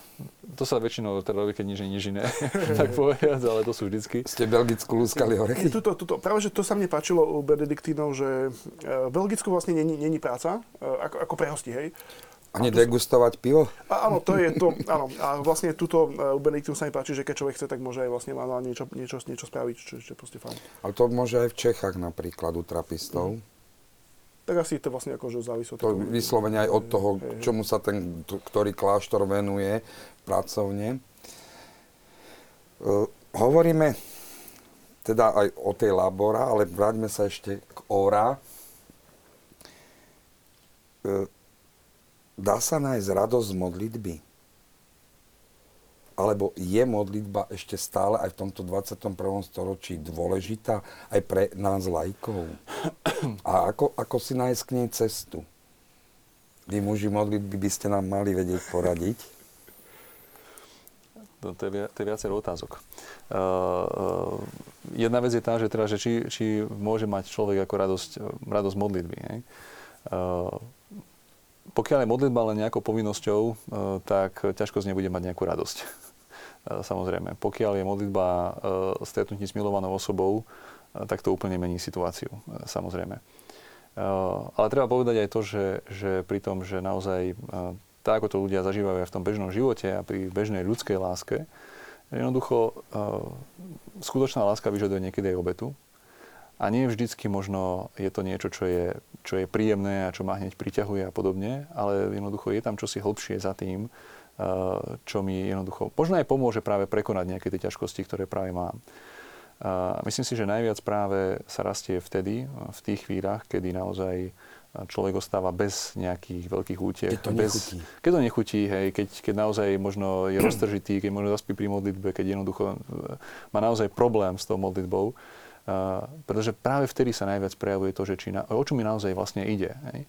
to sa väčšinou teda robí, keď nič nič iné, tak povedať, ale to sú vždycky. Ste Belgicku lúskali orechy? Tuto, tuto, práve, že to sa mne páčilo u Benediktínov, že v Belgicku vlastne není, není práca, ako, ako pre hosti, hej. Ani degustovať pivo? A, áno, to je to, áno. A vlastne túto uh, Benediktum sa mi páči, že keď človek chce, tak môže aj vlastne má niečo, niečo, niečo spraviť, čo je proste fajn. Ale to môže aj v Čechách napríklad u trapistov. Mm. Tak asi to vlastne akože závisí od toho. To vyslovene aj od toho, čomu sa ten, ktorý kláštor venuje pracovne. Uh, hovoríme teda aj o tej labora, ale vráťme sa ešte k ora. Uh, dá sa nájsť radosť z modlitby? Alebo je modlitba ešte stále aj v tomto 21. storočí dôležitá aj pre nás lajkov? A ako, ako si nájsť k nej cestu? Vy muži modlitby by ste nám mali vedieť poradiť? To, to, je, to je viacero otázok. Uh, uh, jedna vec je tá, že, teda, že či, či môže mať človek ako radosť, radosť modlitby. Uh, pokiaľ je modlitba len nejakou povinnosťou, uh, tak ťažko z nej bude mať nejakú radosť. Uh, samozrejme. Pokiaľ je modlitba uh, stretnutí s milovanou osobou, tak to úplne mení situáciu. Samozrejme. Ale treba povedať aj to, že, že pri tom, že naozaj tak ako to ľudia zažívajú aj v tom bežnom živote a pri bežnej ľudskej láske, jednoducho skutočná láska vyžaduje niekedy aj obetu. A nie vždycky možno je to niečo, čo je, čo je príjemné a čo ma hneď priťahuje a podobne, ale jednoducho je tam čosi hlbšie za tým, uh, čo mi jednoducho možno aj pomôže práve prekonať nejaké tie ťažkosti, ktoré práve mám. Uh, myslím si, že najviac práve sa rastie vtedy, v tých chvíľach, kedy naozaj človek ostáva bez nejakých veľkých útiech. Keď to bez, nechutí. Keď to nechutí, hej, keď, keď naozaj možno je roztržitý, keď možno zaspí pri modlitbe, keď jednoducho e, má naozaj problém s tou modlitbou. Pretože práve vtedy sa najviac prejavuje to, že či na, o čo mi naozaj vlastne ide. Hej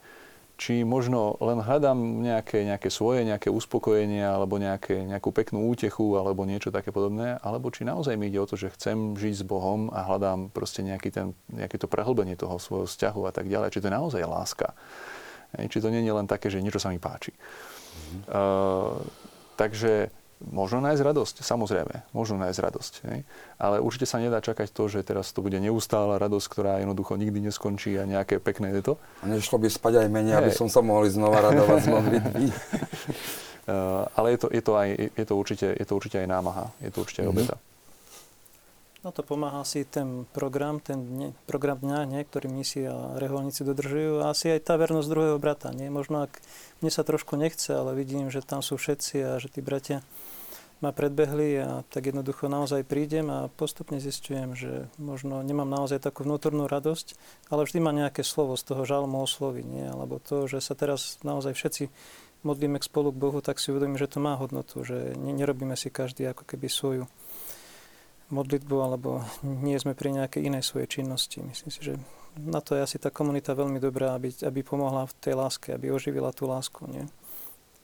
či možno len hľadám nejaké, nejaké svoje, nejaké uspokojenie alebo nejaké, nejakú peknú útechu alebo niečo také podobné, alebo či naozaj mi ide o to, že chcem žiť s Bohom a hľadám proste nejaký ten, nejaké to prehlbenie toho svojho vzťahu a tak ďalej. Či to je naozaj láska. Či to nie je len také, že niečo sa mi páči. Mm-hmm. Uh, takže Možno nájsť radosť, samozrejme, možno nájsť radosť. Ne? Ale určite sa nedá čakať to, že teraz to bude neustála radosť, ktorá jednoducho nikdy neskončí a nejaké pekné je to. A nešlo by spať aj menej, hey. aby som sa mohli znova radovať z modlitby. uh, ale je to, je, to aj, je, to určite, je to určite aj námaha, je to určite aj mm-hmm. No to pomáha si ten program, ten dne, program dňa, nie, ktorý misi a reholníci dodržujú a asi aj tá vernosť druhého brata. Nie? Možno ak mne sa trošku nechce, ale vidím, že tam sú všetci a že tí bratia ma predbehli a tak jednoducho naozaj prídem a postupne zistujem, že možno nemám naozaj takú vnútornú radosť, ale vždy má nejaké slovo z toho žalmu osloví, nie? alebo to, že sa teraz naozaj všetci modlíme k spolu k Bohu, tak si uvedomím, že to má hodnotu, že nerobíme si každý ako keby svoju modlitbu alebo nie sme pri nejakej inej svojej činnosti. Myslím si, že na to je asi tá komunita veľmi dobrá, aby, aby pomohla v tej láske, aby oživila tú lásku. Nie?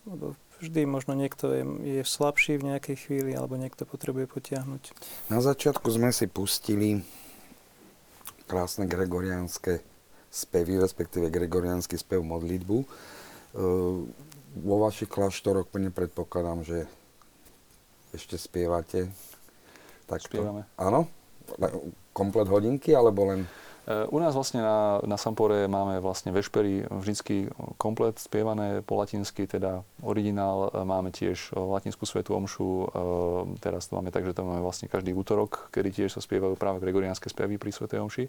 Lebo vždy možno niekto je, je slabší v nejakej chvíli alebo niekto potrebuje potiahnuť. Na začiatku sme si pustili krásne gregoriánske spevy, respektíve gregoriánsky spev modlitbu. E, vo vašich kláštoroch plne predpokladám, že ešte spievate tak Spievame. Áno? Komplet hodinky, alebo len... E, u nás vlastne na, na Sampore máme vlastne vešpery vždycky komplet spievané po latinsky, teda originál. E, máme tiež latinskú svetú omšu. E, teraz to máme tak, že to máme vlastne každý útorok, kedy tiež sa spievajú práve gregoriánske spevy pri svetej omši.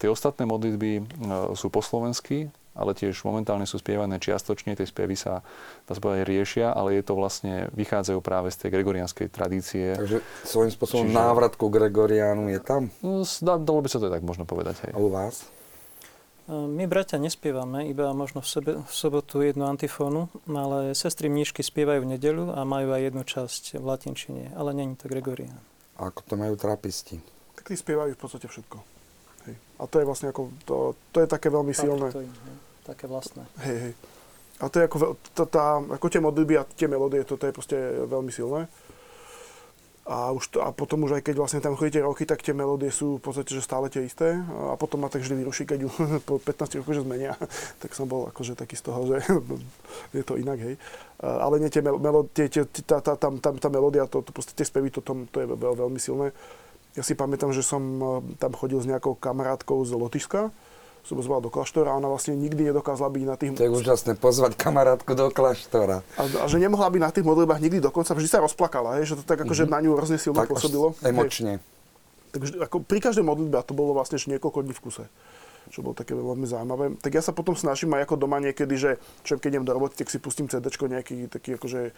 Tie ostatné modlitby sú po slovensky, ale tiež momentálne sú spievané čiastočne, tie spievy sa, dá sa povedať, riešia, ale je to vlastne, vychádzajú práve z tej gregorianskej tradície. Takže svojím spôsobom Čiže... návrat ku Gregoriánu je tam? No, dalo by sa to tak možno povedať. Hej. A u vás? My, bratia, nespievame, iba možno v, sebe, v sobotu jednu antifónu, ale sestry mníšky spievajú v nedelu a majú aj jednu časť v latinčine, ale není to Gregorián. A ako to majú trapisti? Tak tí spievajú v podstate všetko. Hej. A to je vlastne ako, to, to je také veľmi silné. To, je, také vlastné. Hej, hej. A to je ako, tá, tá, ako tie modlitby a tie melódie, to, to je proste veľmi silné. A, už to, a potom už aj keď vlastne tam chodíte roky, tak tie melódie sú v podstate že stále tie isté. A potom ma tak vždy vyruší, keď ju po 15 rokoch že zmenia. tak som bol akože taký z toho, že je to inak, hej. Ale nie tie melódie, tá, tá, tá, tá, tá melódia, to, to, proste tie spevy, to, to, to je veľ, veľmi silné. Ja si pamätám, že som tam chodil s nejakou kamarátkou z Lotyšska som zval do kláštora a ona vlastne nikdy nedokázala byť na tých... To je úžasné, pozvať kamarátku do kláštora. A, a že nemohla byť na tých modlitbách nikdy dokonca, vždy sa rozplakala, hej, že to tak akože mm-hmm. na ňu hrozne silno tak pôsobilo. Emočne. Hej. Takže ako pri každej modlitbe, a to bolo vlastne niekoľko dní v kuse čo bolo také veľmi zaujímavé. Tak ja sa potom snažím aj ako doma niekedy, že čo keď idem do roboty, tak si pustím CD nejaký taký akože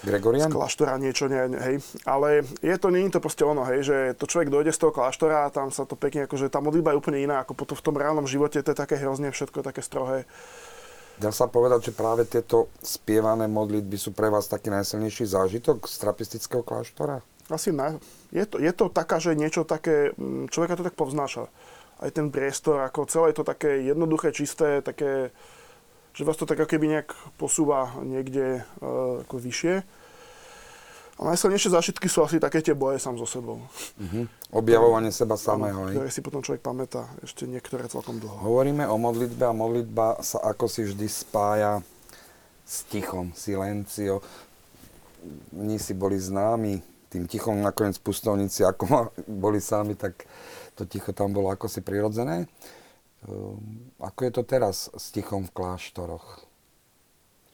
Gregorian? Z kláštora niečo, ne, hej. Ale je to, nie je to proste ono, hej, že to človek dojde z toho kláštora a tam sa to pekne, akože tá modlitba je úplne iná, ako potom v tom reálnom živote, to je také hrozne všetko, také strohé. Dá sa povedať, že práve tieto spievané modlitby sú pre vás taký najsilnejší zážitok z trapistického kláštora? Asi ne. Je to, je to taká, že niečo také, mm, človeka to tak povznáša. Aj ten priestor, ako celé je to také jednoduché, čisté, také, že vás to tak keby nejak posúva niekde uh, ako vyššie. A najsilnejšie zážitky sú asi také tie boje sám so sebou. Uh-huh. Objavovanie seba samého. Ktoré si potom človek pamätá ešte niektoré celkom dlho. Hovoríme o modlitbe a modlitba sa ako si vždy spája s tichom, silencio. Oni si boli známi tým tichom, nakoniec pustovníci, ako boli sami, tak to ticho tam bolo ako si prirodzené. Ehm, ako je to teraz s tichom v kláštoroch?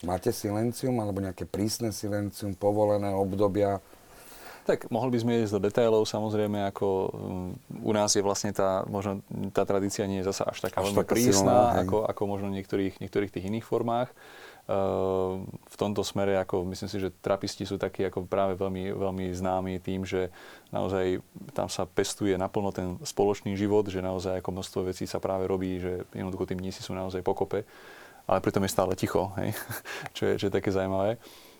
Máte silencium alebo nejaké prísne silencium, povolené obdobia? Tak mohli by sme ísť do detailov, samozrejme, ako um, u nás je vlastne tá, možno tá tradícia nie je zasa až taká až veľmi prísna, silná, ako, ako možno v niektorých, niektorých tých iných formách. V tomto smere, ako myslím si, že trapisti sú takí ako práve veľmi, veľmi známi tým, že naozaj tam sa pestuje naplno ten spoločný život, že naozaj ako množstvo vecí sa práve robí, že jednoducho tí mnísi sú naozaj pokope ale pritom je stále ticho, hej? čo, je, čo je také zaujímavé.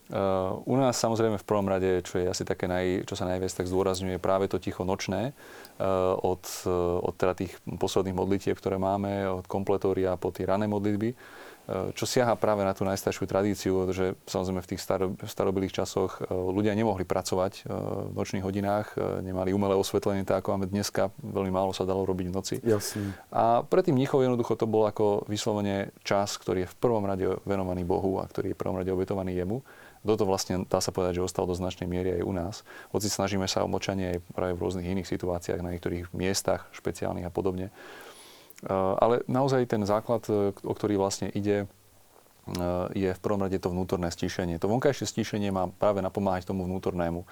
Uh, u nás samozrejme v prvom rade, čo je asi také, naj, čo sa najviac tak zdôrazňuje, práve to ticho nočné uh, od, uh, od teda tých posledných modlitieb, ktoré máme, od kompletória po tie rané modlitby čo siaha práve na tú najstaršiu tradíciu, že samozrejme v tých staro, časoch e, ľudia nemohli pracovať e, v nočných hodinách, e, nemali umelé osvetlenie, tak ako máme dneska, veľmi málo sa dalo robiť v noci. Jasne. A pre tým jednoducho to bol ako vyslovene čas, ktorý je v prvom rade venovaný Bohu a ktorý je v prvom rade obetovaný jemu. Toto vlastne dá sa povedať, že ostal do značnej miery aj u nás. Hoci snažíme sa o močanie aj práve v rôznych iných situáciách, na niektorých miestach špeciálnych a podobne. Eh, ale naozaj ten základ, eh, o ktorý vlastne ide, eh, je v prvom rade to vnútorné stíšenie. To vonkajšie stíšenie má práve napomáhať tomu vnútornému.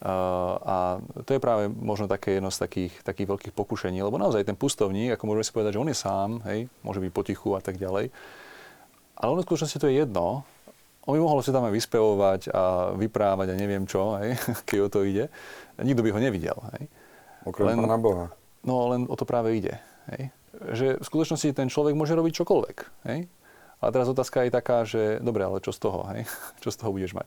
A to je práve možno také jedno z takých, takých veľkých pokušení, lebo naozaj ten pustovník, ako môžeme si povedať, že on je sám, hej, môže byť potichu a tak ďalej. Ale ono v skutočnosti to je jedno. On by mohol si tam aj vyspevovať a vyprávať a neviem čo, hej, keď o to ide. Nikto by ho nevidel. Hej. Okrem len, Pána Boha. No len o to práve ide. Hej že v skutočnosti ten človek môže robiť čokoľvek. Hej? Ale teraz otázka je taká, že dobre, ale čo z toho? Hej? Čo z toho budeš mať?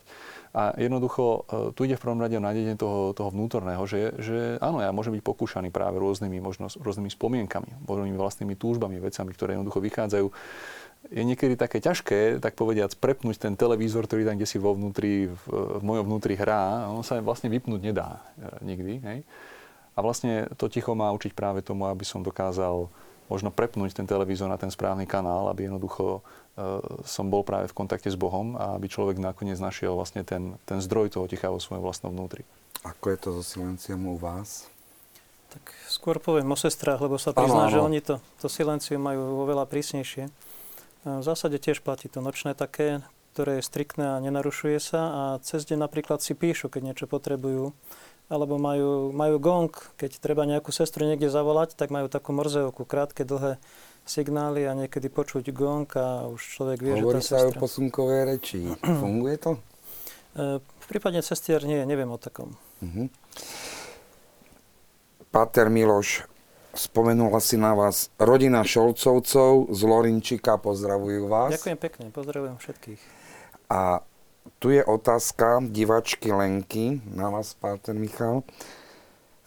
A jednoducho e, tu ide v prvom rade o nájdenie toho, toho vnútorného, že, že áno, ja môžem byť pokúšaný práve rôznymi, možno, rôznymi spomienkami, rôznymi vlastnými túžbami, vecami, ktoré jednoducho vychádzajú. Je niekedy také ťažké, tak povediac, prepnúť ten televízor, ktorý tam kde si vo vnútri, v, v mojom vnútri hrá, on sa vlastne vypnúť nedá e, nikdy. Hej? A vlastne to ticho má učiť práve tomu, aby som dokázal možno prepnúť ten televízor na ten správny kanál, aby jednoducho e, som bol práve v kontakte s Bohom a aby človek nakoniec našiel vlastne ten, ten zdroj toho ticha vo svojom vlastnom vnútri. Ako je to so silenciom u vás? Tak skôr poviem o sestrách, lebo sa priznám, že oni to, to silencium majú oveľa prísnejšie. V zásade tiež platí to nočné také, ktoré je striktné a nenarušuje sa a cez deň napríklad si píšu, keď niečo potrebujú alebo majú, majú gong, keď treba nejakú sestru niekde zavolať, tak majú takú morzeovku, krátke, dlhé signály a niekedy počuť gong a už človek vie, Hovorí že tá sa sestra... o posunkovej reči. Funguje to? E, v prípade sestier nie, neviem o takom. Uh-huh. Páter Miloš, spomenula si na vás rodina Šolcovcov z Lorinčika, pozdravujú vás. Ďakujem pekne, pozdravujem všetkých. A tu je otázka divačky Lenky na vás, Páter Michal.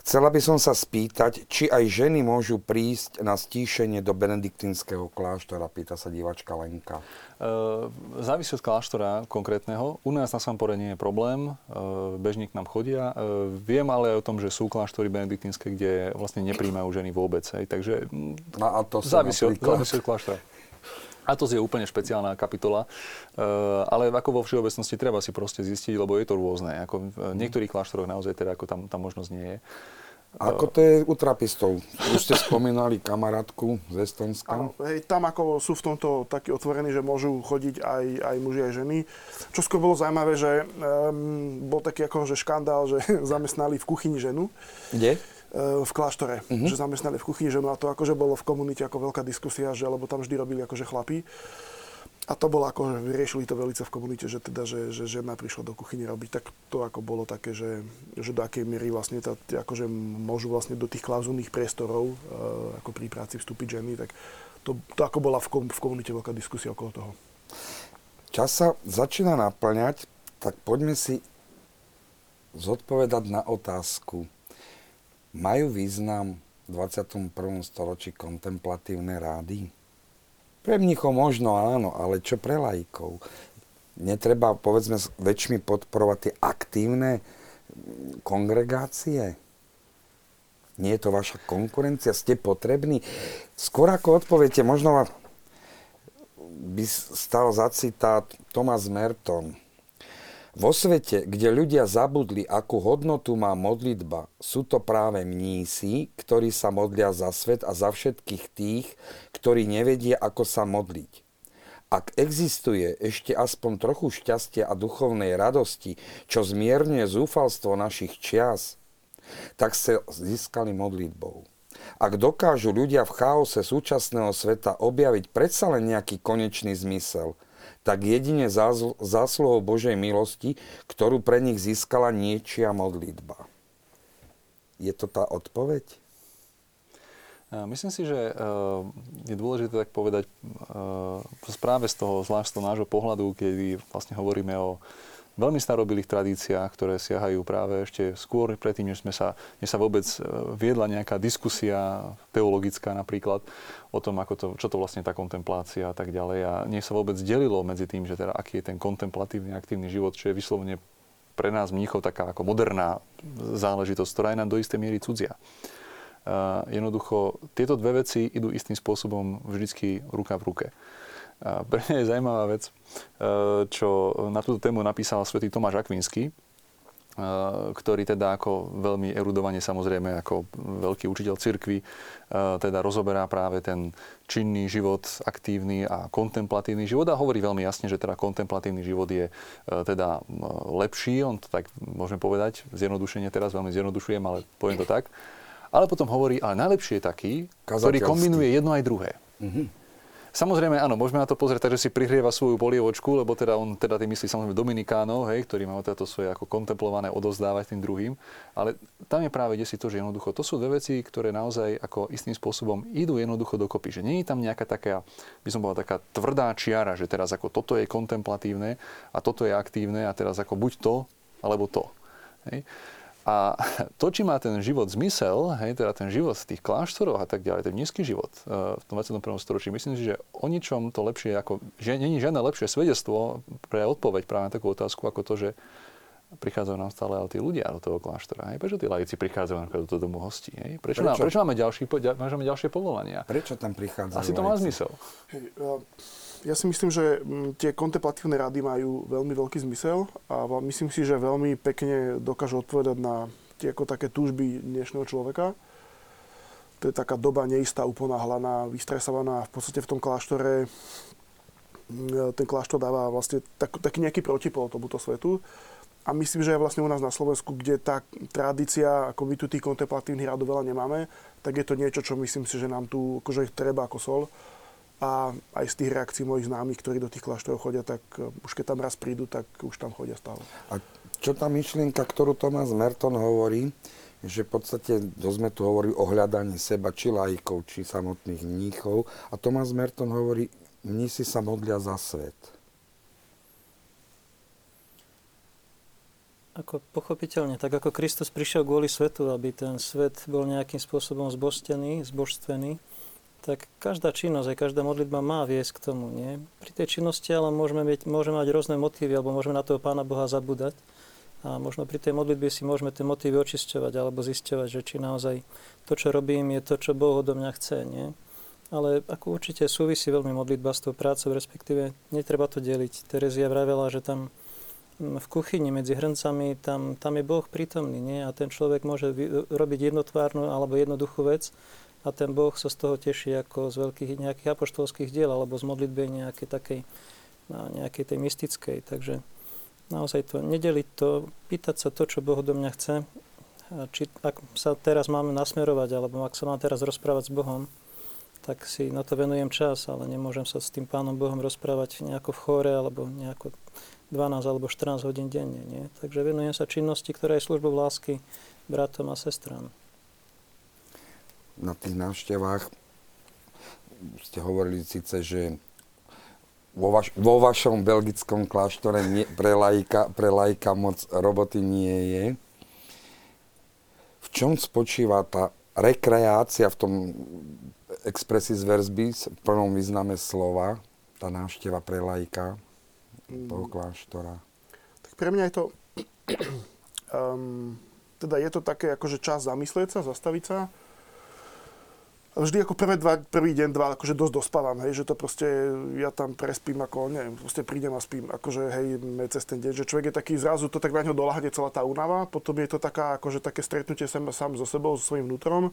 Chcela by som sa spýtať, či aj ženy môžu prísť na stíšenie do benediktínskeho kláštora, pýta sa divačka Lenka. E, závisí od kláštora konkrétneho. U nás na Sampore nie je problém, e, bežník nám chodia. E, viem ale aj o tom, že sú kláštory benediktínske, kde vlastne nepríjmajú ženy vôbec. Hej. Takže no a to závisí, od, závisí od kláštora. Atos je úplne špeciálna kapitola, eh, ale ako vo všeobecnosti treba si proste zistiť, lebo je to rôzne. Ako v niektorých kláštoroch naozaj teda ako tam, tam možnosť nie je. A ako to je u trapistov? Už ste spomínali kamarátku z Estonska. Áno, hej, tam ako sú v tomto takí otvorení, že môžu chodiť aj, aj muži, aj ženy. Čo skôr bolo zaujímavé, že um, bol taký ako, že škandál, že zamestnali v kuchyni ženu. Kde? V kláštore, uh-huh. že zamestnali v kuchyni ženu a to akože bolo v komunite ako veľká diskusia, že lebo tam vždy robili akože chlapí. A to bolo ako, že vyriešili to veľmi v komunite, že teda, že, že žena prišla do kuchyne robiť, tak to ako bolo také, že, že do akej miery vlastne tá, akože môžu vlastne do tých klauzulných priestorov uh, ako pri práci vstúpiť ženy, tak to, to ako bola v, kom, v komunite veľká diskusia okolo toho. Čas sa začína naplňať, tak poďme si zodpovedať na otázku majú význam v 21. storočí kontemplatívne rády? Pre mnichov možno áno, ale čo pre lajkov? netreba, povedzme, väčšmi podporovať tie aktívne kongregácie? Nie je to vaša konkurencia? Ste potrební? Skôr ako odpoviete, možno by stal za citát Thomas Merton. Vo svete, kde ľudia zabudli, akú hodnotu má modlitba, sú to práve mnísi, ktorí sa modlia za svet a za všetkých tých, ktorí nevedia, ako sa modliť. Ak existuje ešte aspoň trochu šťastia a duchovnej radosti, čo zmierňuje zúfalstvo našich čias, tak sa získali modlitbou. Ak dokážu ľudia v chaose súčasného sveta objaviť predsa len nejaký konečný zmysel – tak jedine zásluhou Božej milosti, ktorú pre nich získala niečia modlitba. Je to tá odpoveď? Myslím si, že je dôležité tak povedať správe z toho, zvlášť z toho nášho pohľadu, kedy vlastne hovoríme o veľmi starobilých tradíciách, ktoré siahajú práve ešte skôr predtým, než, sme sa, než sa vôbec e, viedla nejaká diskusia teologická napríklad o tom, ako to, čo to vlastne tá kontemplácia a tak ďalej. A nie sa vôbec delilo medzi tým, že teda aký je ten kontemplatívny aktívny život, čo je vyslovene pre nás mníchov taká ako moderná záležitosť, ktorá je nám do istej miery cudzia. Uh, jednoducho, tieto dve veci idú istým spôsobom vždycky ruka v ruke. A pre mňa je zaujímavá vec, e, čo na túto tému napísal svätý Tomáš Akvinsky, e, ktorý teda ako veľmi erudovane samozrejme ako veľký učiteľ cirkvy e, teda rozoberá práve ten činný život, aktívny a kontemplatívny život a hovorí veľmi jasne, že teda kontemplatívny život je teda lepší, on to tak môžeme povedať, zjednodušenie teraz veľmi zjednodušujem, ale poviem to tak. Ale potom hovorí, ale najlepší je taký, ktorý kombinuje jedno aj druhé. Mm-hmm. Samozrejme, áno, môžeme na to pozrieť tak, že si prihrieva svoju polievočku, lebo teda on teda tým myslí samozrejme Dominikánov, hej, ktorí majú teda to svoje ako kontemplované odozdávať tým druhým. Ale tam je práve desi to, že jednoducho to sú dve veci, ktoré naozaj ako istým spôsobom idú jednoducho dokopy. Že nie je tam nejaká taká, by som bola taká tvrdá čiara, že teraz ako toto je kontemplatívne a toto je aktívne a teraz ako buď to, alebo to. Hej. A to, či má ten život zmysel, hej, teda ten život v tých kláštoroch a tak ďalej, ten nízky život uh, v tom 21. storočí, myslím si, že o ničom to lepšie, ako, že není žiadne lepšie svedectvo pre odpoveď práve na takú otázku, ako to, že prichádzajú nám stále ale tí ľudia do toho kláštora. Hej? Prečo tí laici prichádzajú napríklad do toho domu hostí? Hej? Prečo, prečo? Nám, prečo máme, ďalší, máme ďalšie povolania? Prečo tam prichádzajú Asi to má zmysel. Hej, uh ja si myslím, že mm, tie kontemplatívne rady majú veľmi veľký zmysel a myslím si, že veľmi pekne dokážu odpovedať na tie ako také túžby dnešného človeka. To je taká doba neistá, uponáhlaná, vystresovaná. V podstate v tom kláštore mm, ten kláštor dáva vlastne tak, taký nejaký protipol tomuto svetu. A myslím, že aj vlastne u nás na Slovensku, kde tá tradícia, ako my tu tých kontemplatívnych radov veľa nemáme, tak je to niečo, čo myslím si, že nám tu akože treba ako sol a aj z tých reakcií mojich známych, ktorí do tých kláštorov chodia, tak e, už keď tam raz prídu, tak už tam chodia stále. A čo tá myšlienka, ktorú Thomas Merton hovorí, že v podstate, to sme tu hovorili o hľadaní seba, či lajkov, či samotných mníchov. A Thomas Merton hovorí, mnísi sa modlia za svet. Ako pochopiteľne, tak ako Kristus prišiel kvôli svetu, aby ten svet bol nejakým spôsobom zbožstený, zbožstvený, tak každá činnosť, aj každá modlitba má viesť k tomu. Nie? Pri tej činnosti ale môžeme, byť, môžeme mať rôzne motívy, alebo môžeme na toho Pána Boha zabúdať. A možno pri tej modlitbe si môžeme tie motívy očisťovať alebo zisťovať, že či naozaj to, čo robím, je to, čo Boh odo mňa chce. Nie? Ale ako určite súvisí veľmi modlitba s tou prácou, respektíve netreba to deliť. Terezia vravela, že tam mm, v kuchyni medzi hrncami, tam, tam je Boh prítomný, nie? A ten človek môže robiť jednotvárnu alebo jednoduchú vec, a ten Boh sa z toho teší ako z veľkých nejakých apoštolských diel alebo z modlitby nejakej takej, nejakej tej mystickej. Takže naozaj to nedeliť to, pýtať sa to, čo Boh do mňa chce. A či ak sa teraz máme nasmerovať, alebo ak sa mám teraz rozprávať s Bohom, tak si na to venujem čas, ale nemôžem sa s tým Pánom Bohom rozprávať nejako v chóre alebo nejako 12 alebo 14 hodín denne. Nie? Takže venujem sa činnosti, ktorá je službou lásky bratom a sestrám na tých návštevách ste hovorili síce, že vo, vaš, vo vašom belgickom kláštore nie, pre, lajka, pre lajka moc roboty nie je. V čom spočíva tá rekreácia v tom expressis verbis, v prvom význame slova, tá návšteva pre lajka? toho kláštora? Tak pre mňa je to... um, teda je to také akože čas zamyslieť sa, zastaviť sa. Vždy ako prvé dva, prvý deň, dva, akože dosť dospávam, hej, že to proste, ja tam prespím ako, neviem, proste prídem a spím, akože hej, cez ten deň, že človek je taký zrazu, to tak na ňo doľahne celá tá únava, potom je to taká, akože také stretnutie sám, sám so sebou, so svojím vnútrom,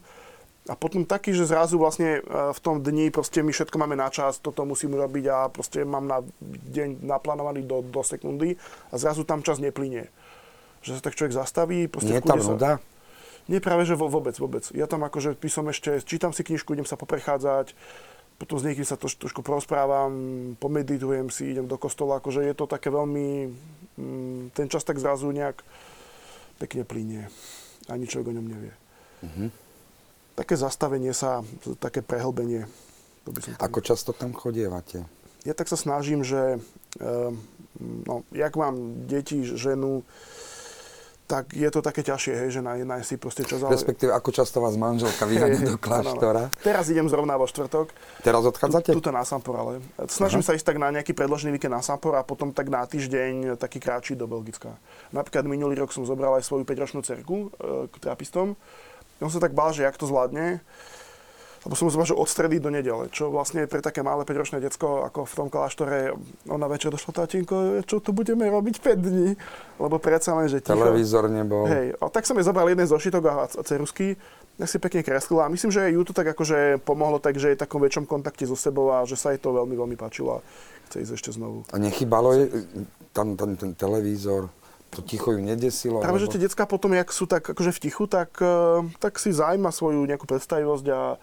a potom taký, že zrazu vlastne e, v tom dni proste my všetko máme na čas, toto musím urobiť a proste mám na deň naplánovaný do, do sekundy a zrazu tam čas neplynie. Že sa tak človek zastaví. Nie je tam nuda? Nie, práve, že vôbec, vôbec. Ja tam akože písom ešte, čítam si knižku, idem sa poprechádzať, potom s niekým sa to trošku porozprávam, pomeditujem si, idem do kostola, akože je to také veľmi, mm, ten čas tak zrazu nejak pekne plinie. Ani človek o ňom nevie. Mm-hmm také zastavenie sa, také prehlbenie. To by som tam... Ako často tam chodievate? Ja tak sa snažím, že ehm, no, jak mám deti, ženu, tak je to také ťažšie, hej, že nájsť si proste čas. Ale... Respektíve, ako často vás manželka vyhania do kláštora? Teraz idem zrovna vo štvrtok. Teraz odchádzate? Tuto na Sampor, ale snažím Aha. sa ísť tak na nejaký predložený víkend na Sampor a potom tak na týždeň taký kráči do Belgická. Napríklad minulý rok som zobral aj svoju 5-ročnú cerku e, k trapistom on sa tak bál, že jak to zvládne, lebo som že od stredy do nedele, čo vlastne pre také malé 5-ročné decko, ako v tom kláštore, ona večer došla, tatínko, čo tu budeme robiť 5 dní, lebo predsa len, že ticho. Televízor nebol. Hej, a tak som jej zobral jeden zošitok a, a cerusky, tak si pekne kreslila a myslím, že ju to tak akože pomohlo tak, že je v takom väčšom kontakte so sebou a že sa jej to veľmi, veľmi páčilo a chce ísť ešte znovu. A nechybalo je tam, tam ten televízor? to ticho ju nedesilo? Práve, lebo... že tie detská potom, jak sú tak akože v tichu, tak, eh, tak si zaujíma svoju nejakú predstavivosť a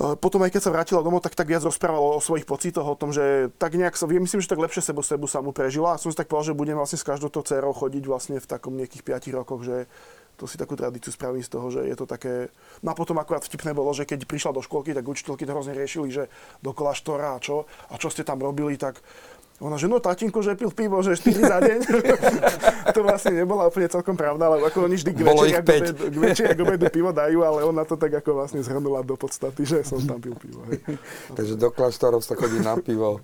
potom aj keď sa vrátila domov, tak tak viac rozprávalo o svojich pocitoch, o tom, že tak nejak sa, myslím, že tak lepšie sebu sa mu prežila. A som si tak povedal, že budem vlastne s každou to dcerou chodiť vlastne v takom nejakých 5 rokoch, že to si takú tradíciu spravím z toho, že je to také... No a potom akurát vtipné bolo, že keď prišla do školky, tak učiteľky to hrozne riešili, že dokola štora a čo, a čo ste tam robili, tak ona, že no tatínko, že pil pivo, že 4 za deň. to vlastne nebola úplne celkom pravda, ale ako oni vždy k večeri, k obedu pivo dajú, ale ona to tak ako vlastne zhrnula do podstaty, že som tam pil pivo. Hej. Takže do kláštorov sa chodí na pivo.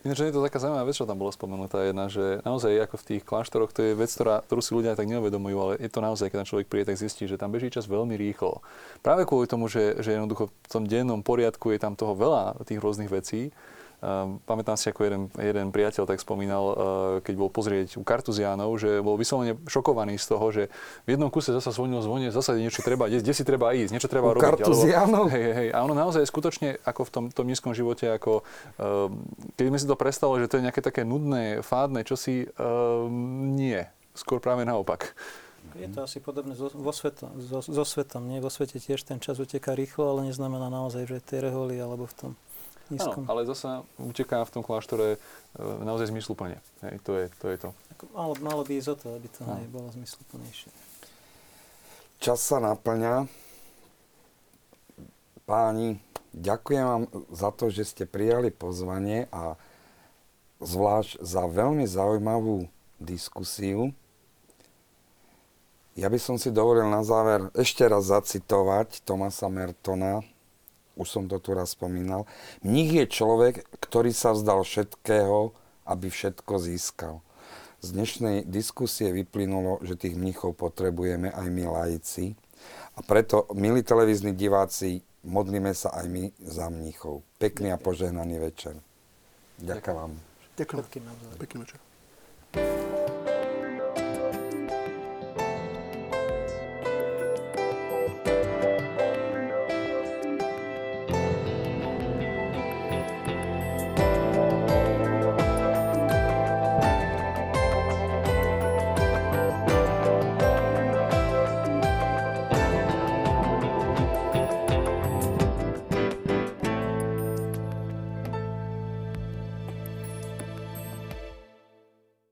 Ináč je to taká zaujímavá vec, čo tam bola spomenutá jedna, že naozaj ako v tých kláštoroch to je vec, ktorá, ktorú si ľudia tak neuvedomujú, ale je to naozaj, keď ten človek príde, tak zistí, že tam beží čas veľmi rýchlo. Práve kvôli tomu, že, že jednoducho v tom dennom poriadku je tam toho veľa tých rôznych vecí, pamätám si, ako jeden, jeden priateľ tak spomínal, eh, keď bol pozrieť u Kartuziánov, že bol vyslovene šokovaný z toho, že v jednom kuse zasa zvonil zvonie, zasa niečo treba jesť, kde si treba ísť, niečo treba u robiť. Kartuziánov? Hej, hej, a ono naozaj skutočne ako v tom, tom nízkom živote, ako ehm, keď sme si to predstavili, že to je nejaké také nudné, fádne, čo si um, nie. Skôr práve naopak. Je to asi podobné so, vo svetom, so, so svetom. Nie? Vo svete tiež ten čas uteká rýchlo, ale neznamená naozaj, že tie reholi alebo v tom nízkom. Áno, ale zasa uteká v tom kláštore e, naozaj zmysluplne. Hej, to, je, to je to. Malo, malo by ísť o to, aby to no. bolo zmysluplnejšie. Čas sa naplňa. Páni, ďakujem vám za to, že ste prijali pozvanie a zvlášť za veľmi zaujímavú diskusiu. Ja by som si dovolil na záver ešte raz zacitovať Tomasa Mertona, už som to tu raz spomínal. Mních je človek, ktorý sa vzdal všetkého, aby všetko získal. Z dnešnej diskusie vyplynulo, že tých mnichov potrebujeme aj my laici. A preto, milí televízni diváci, modlíme sa aj my za mnichov. Pekný a požehnaný večer. Ďakujem vám. Ďakujem. Pekný večer.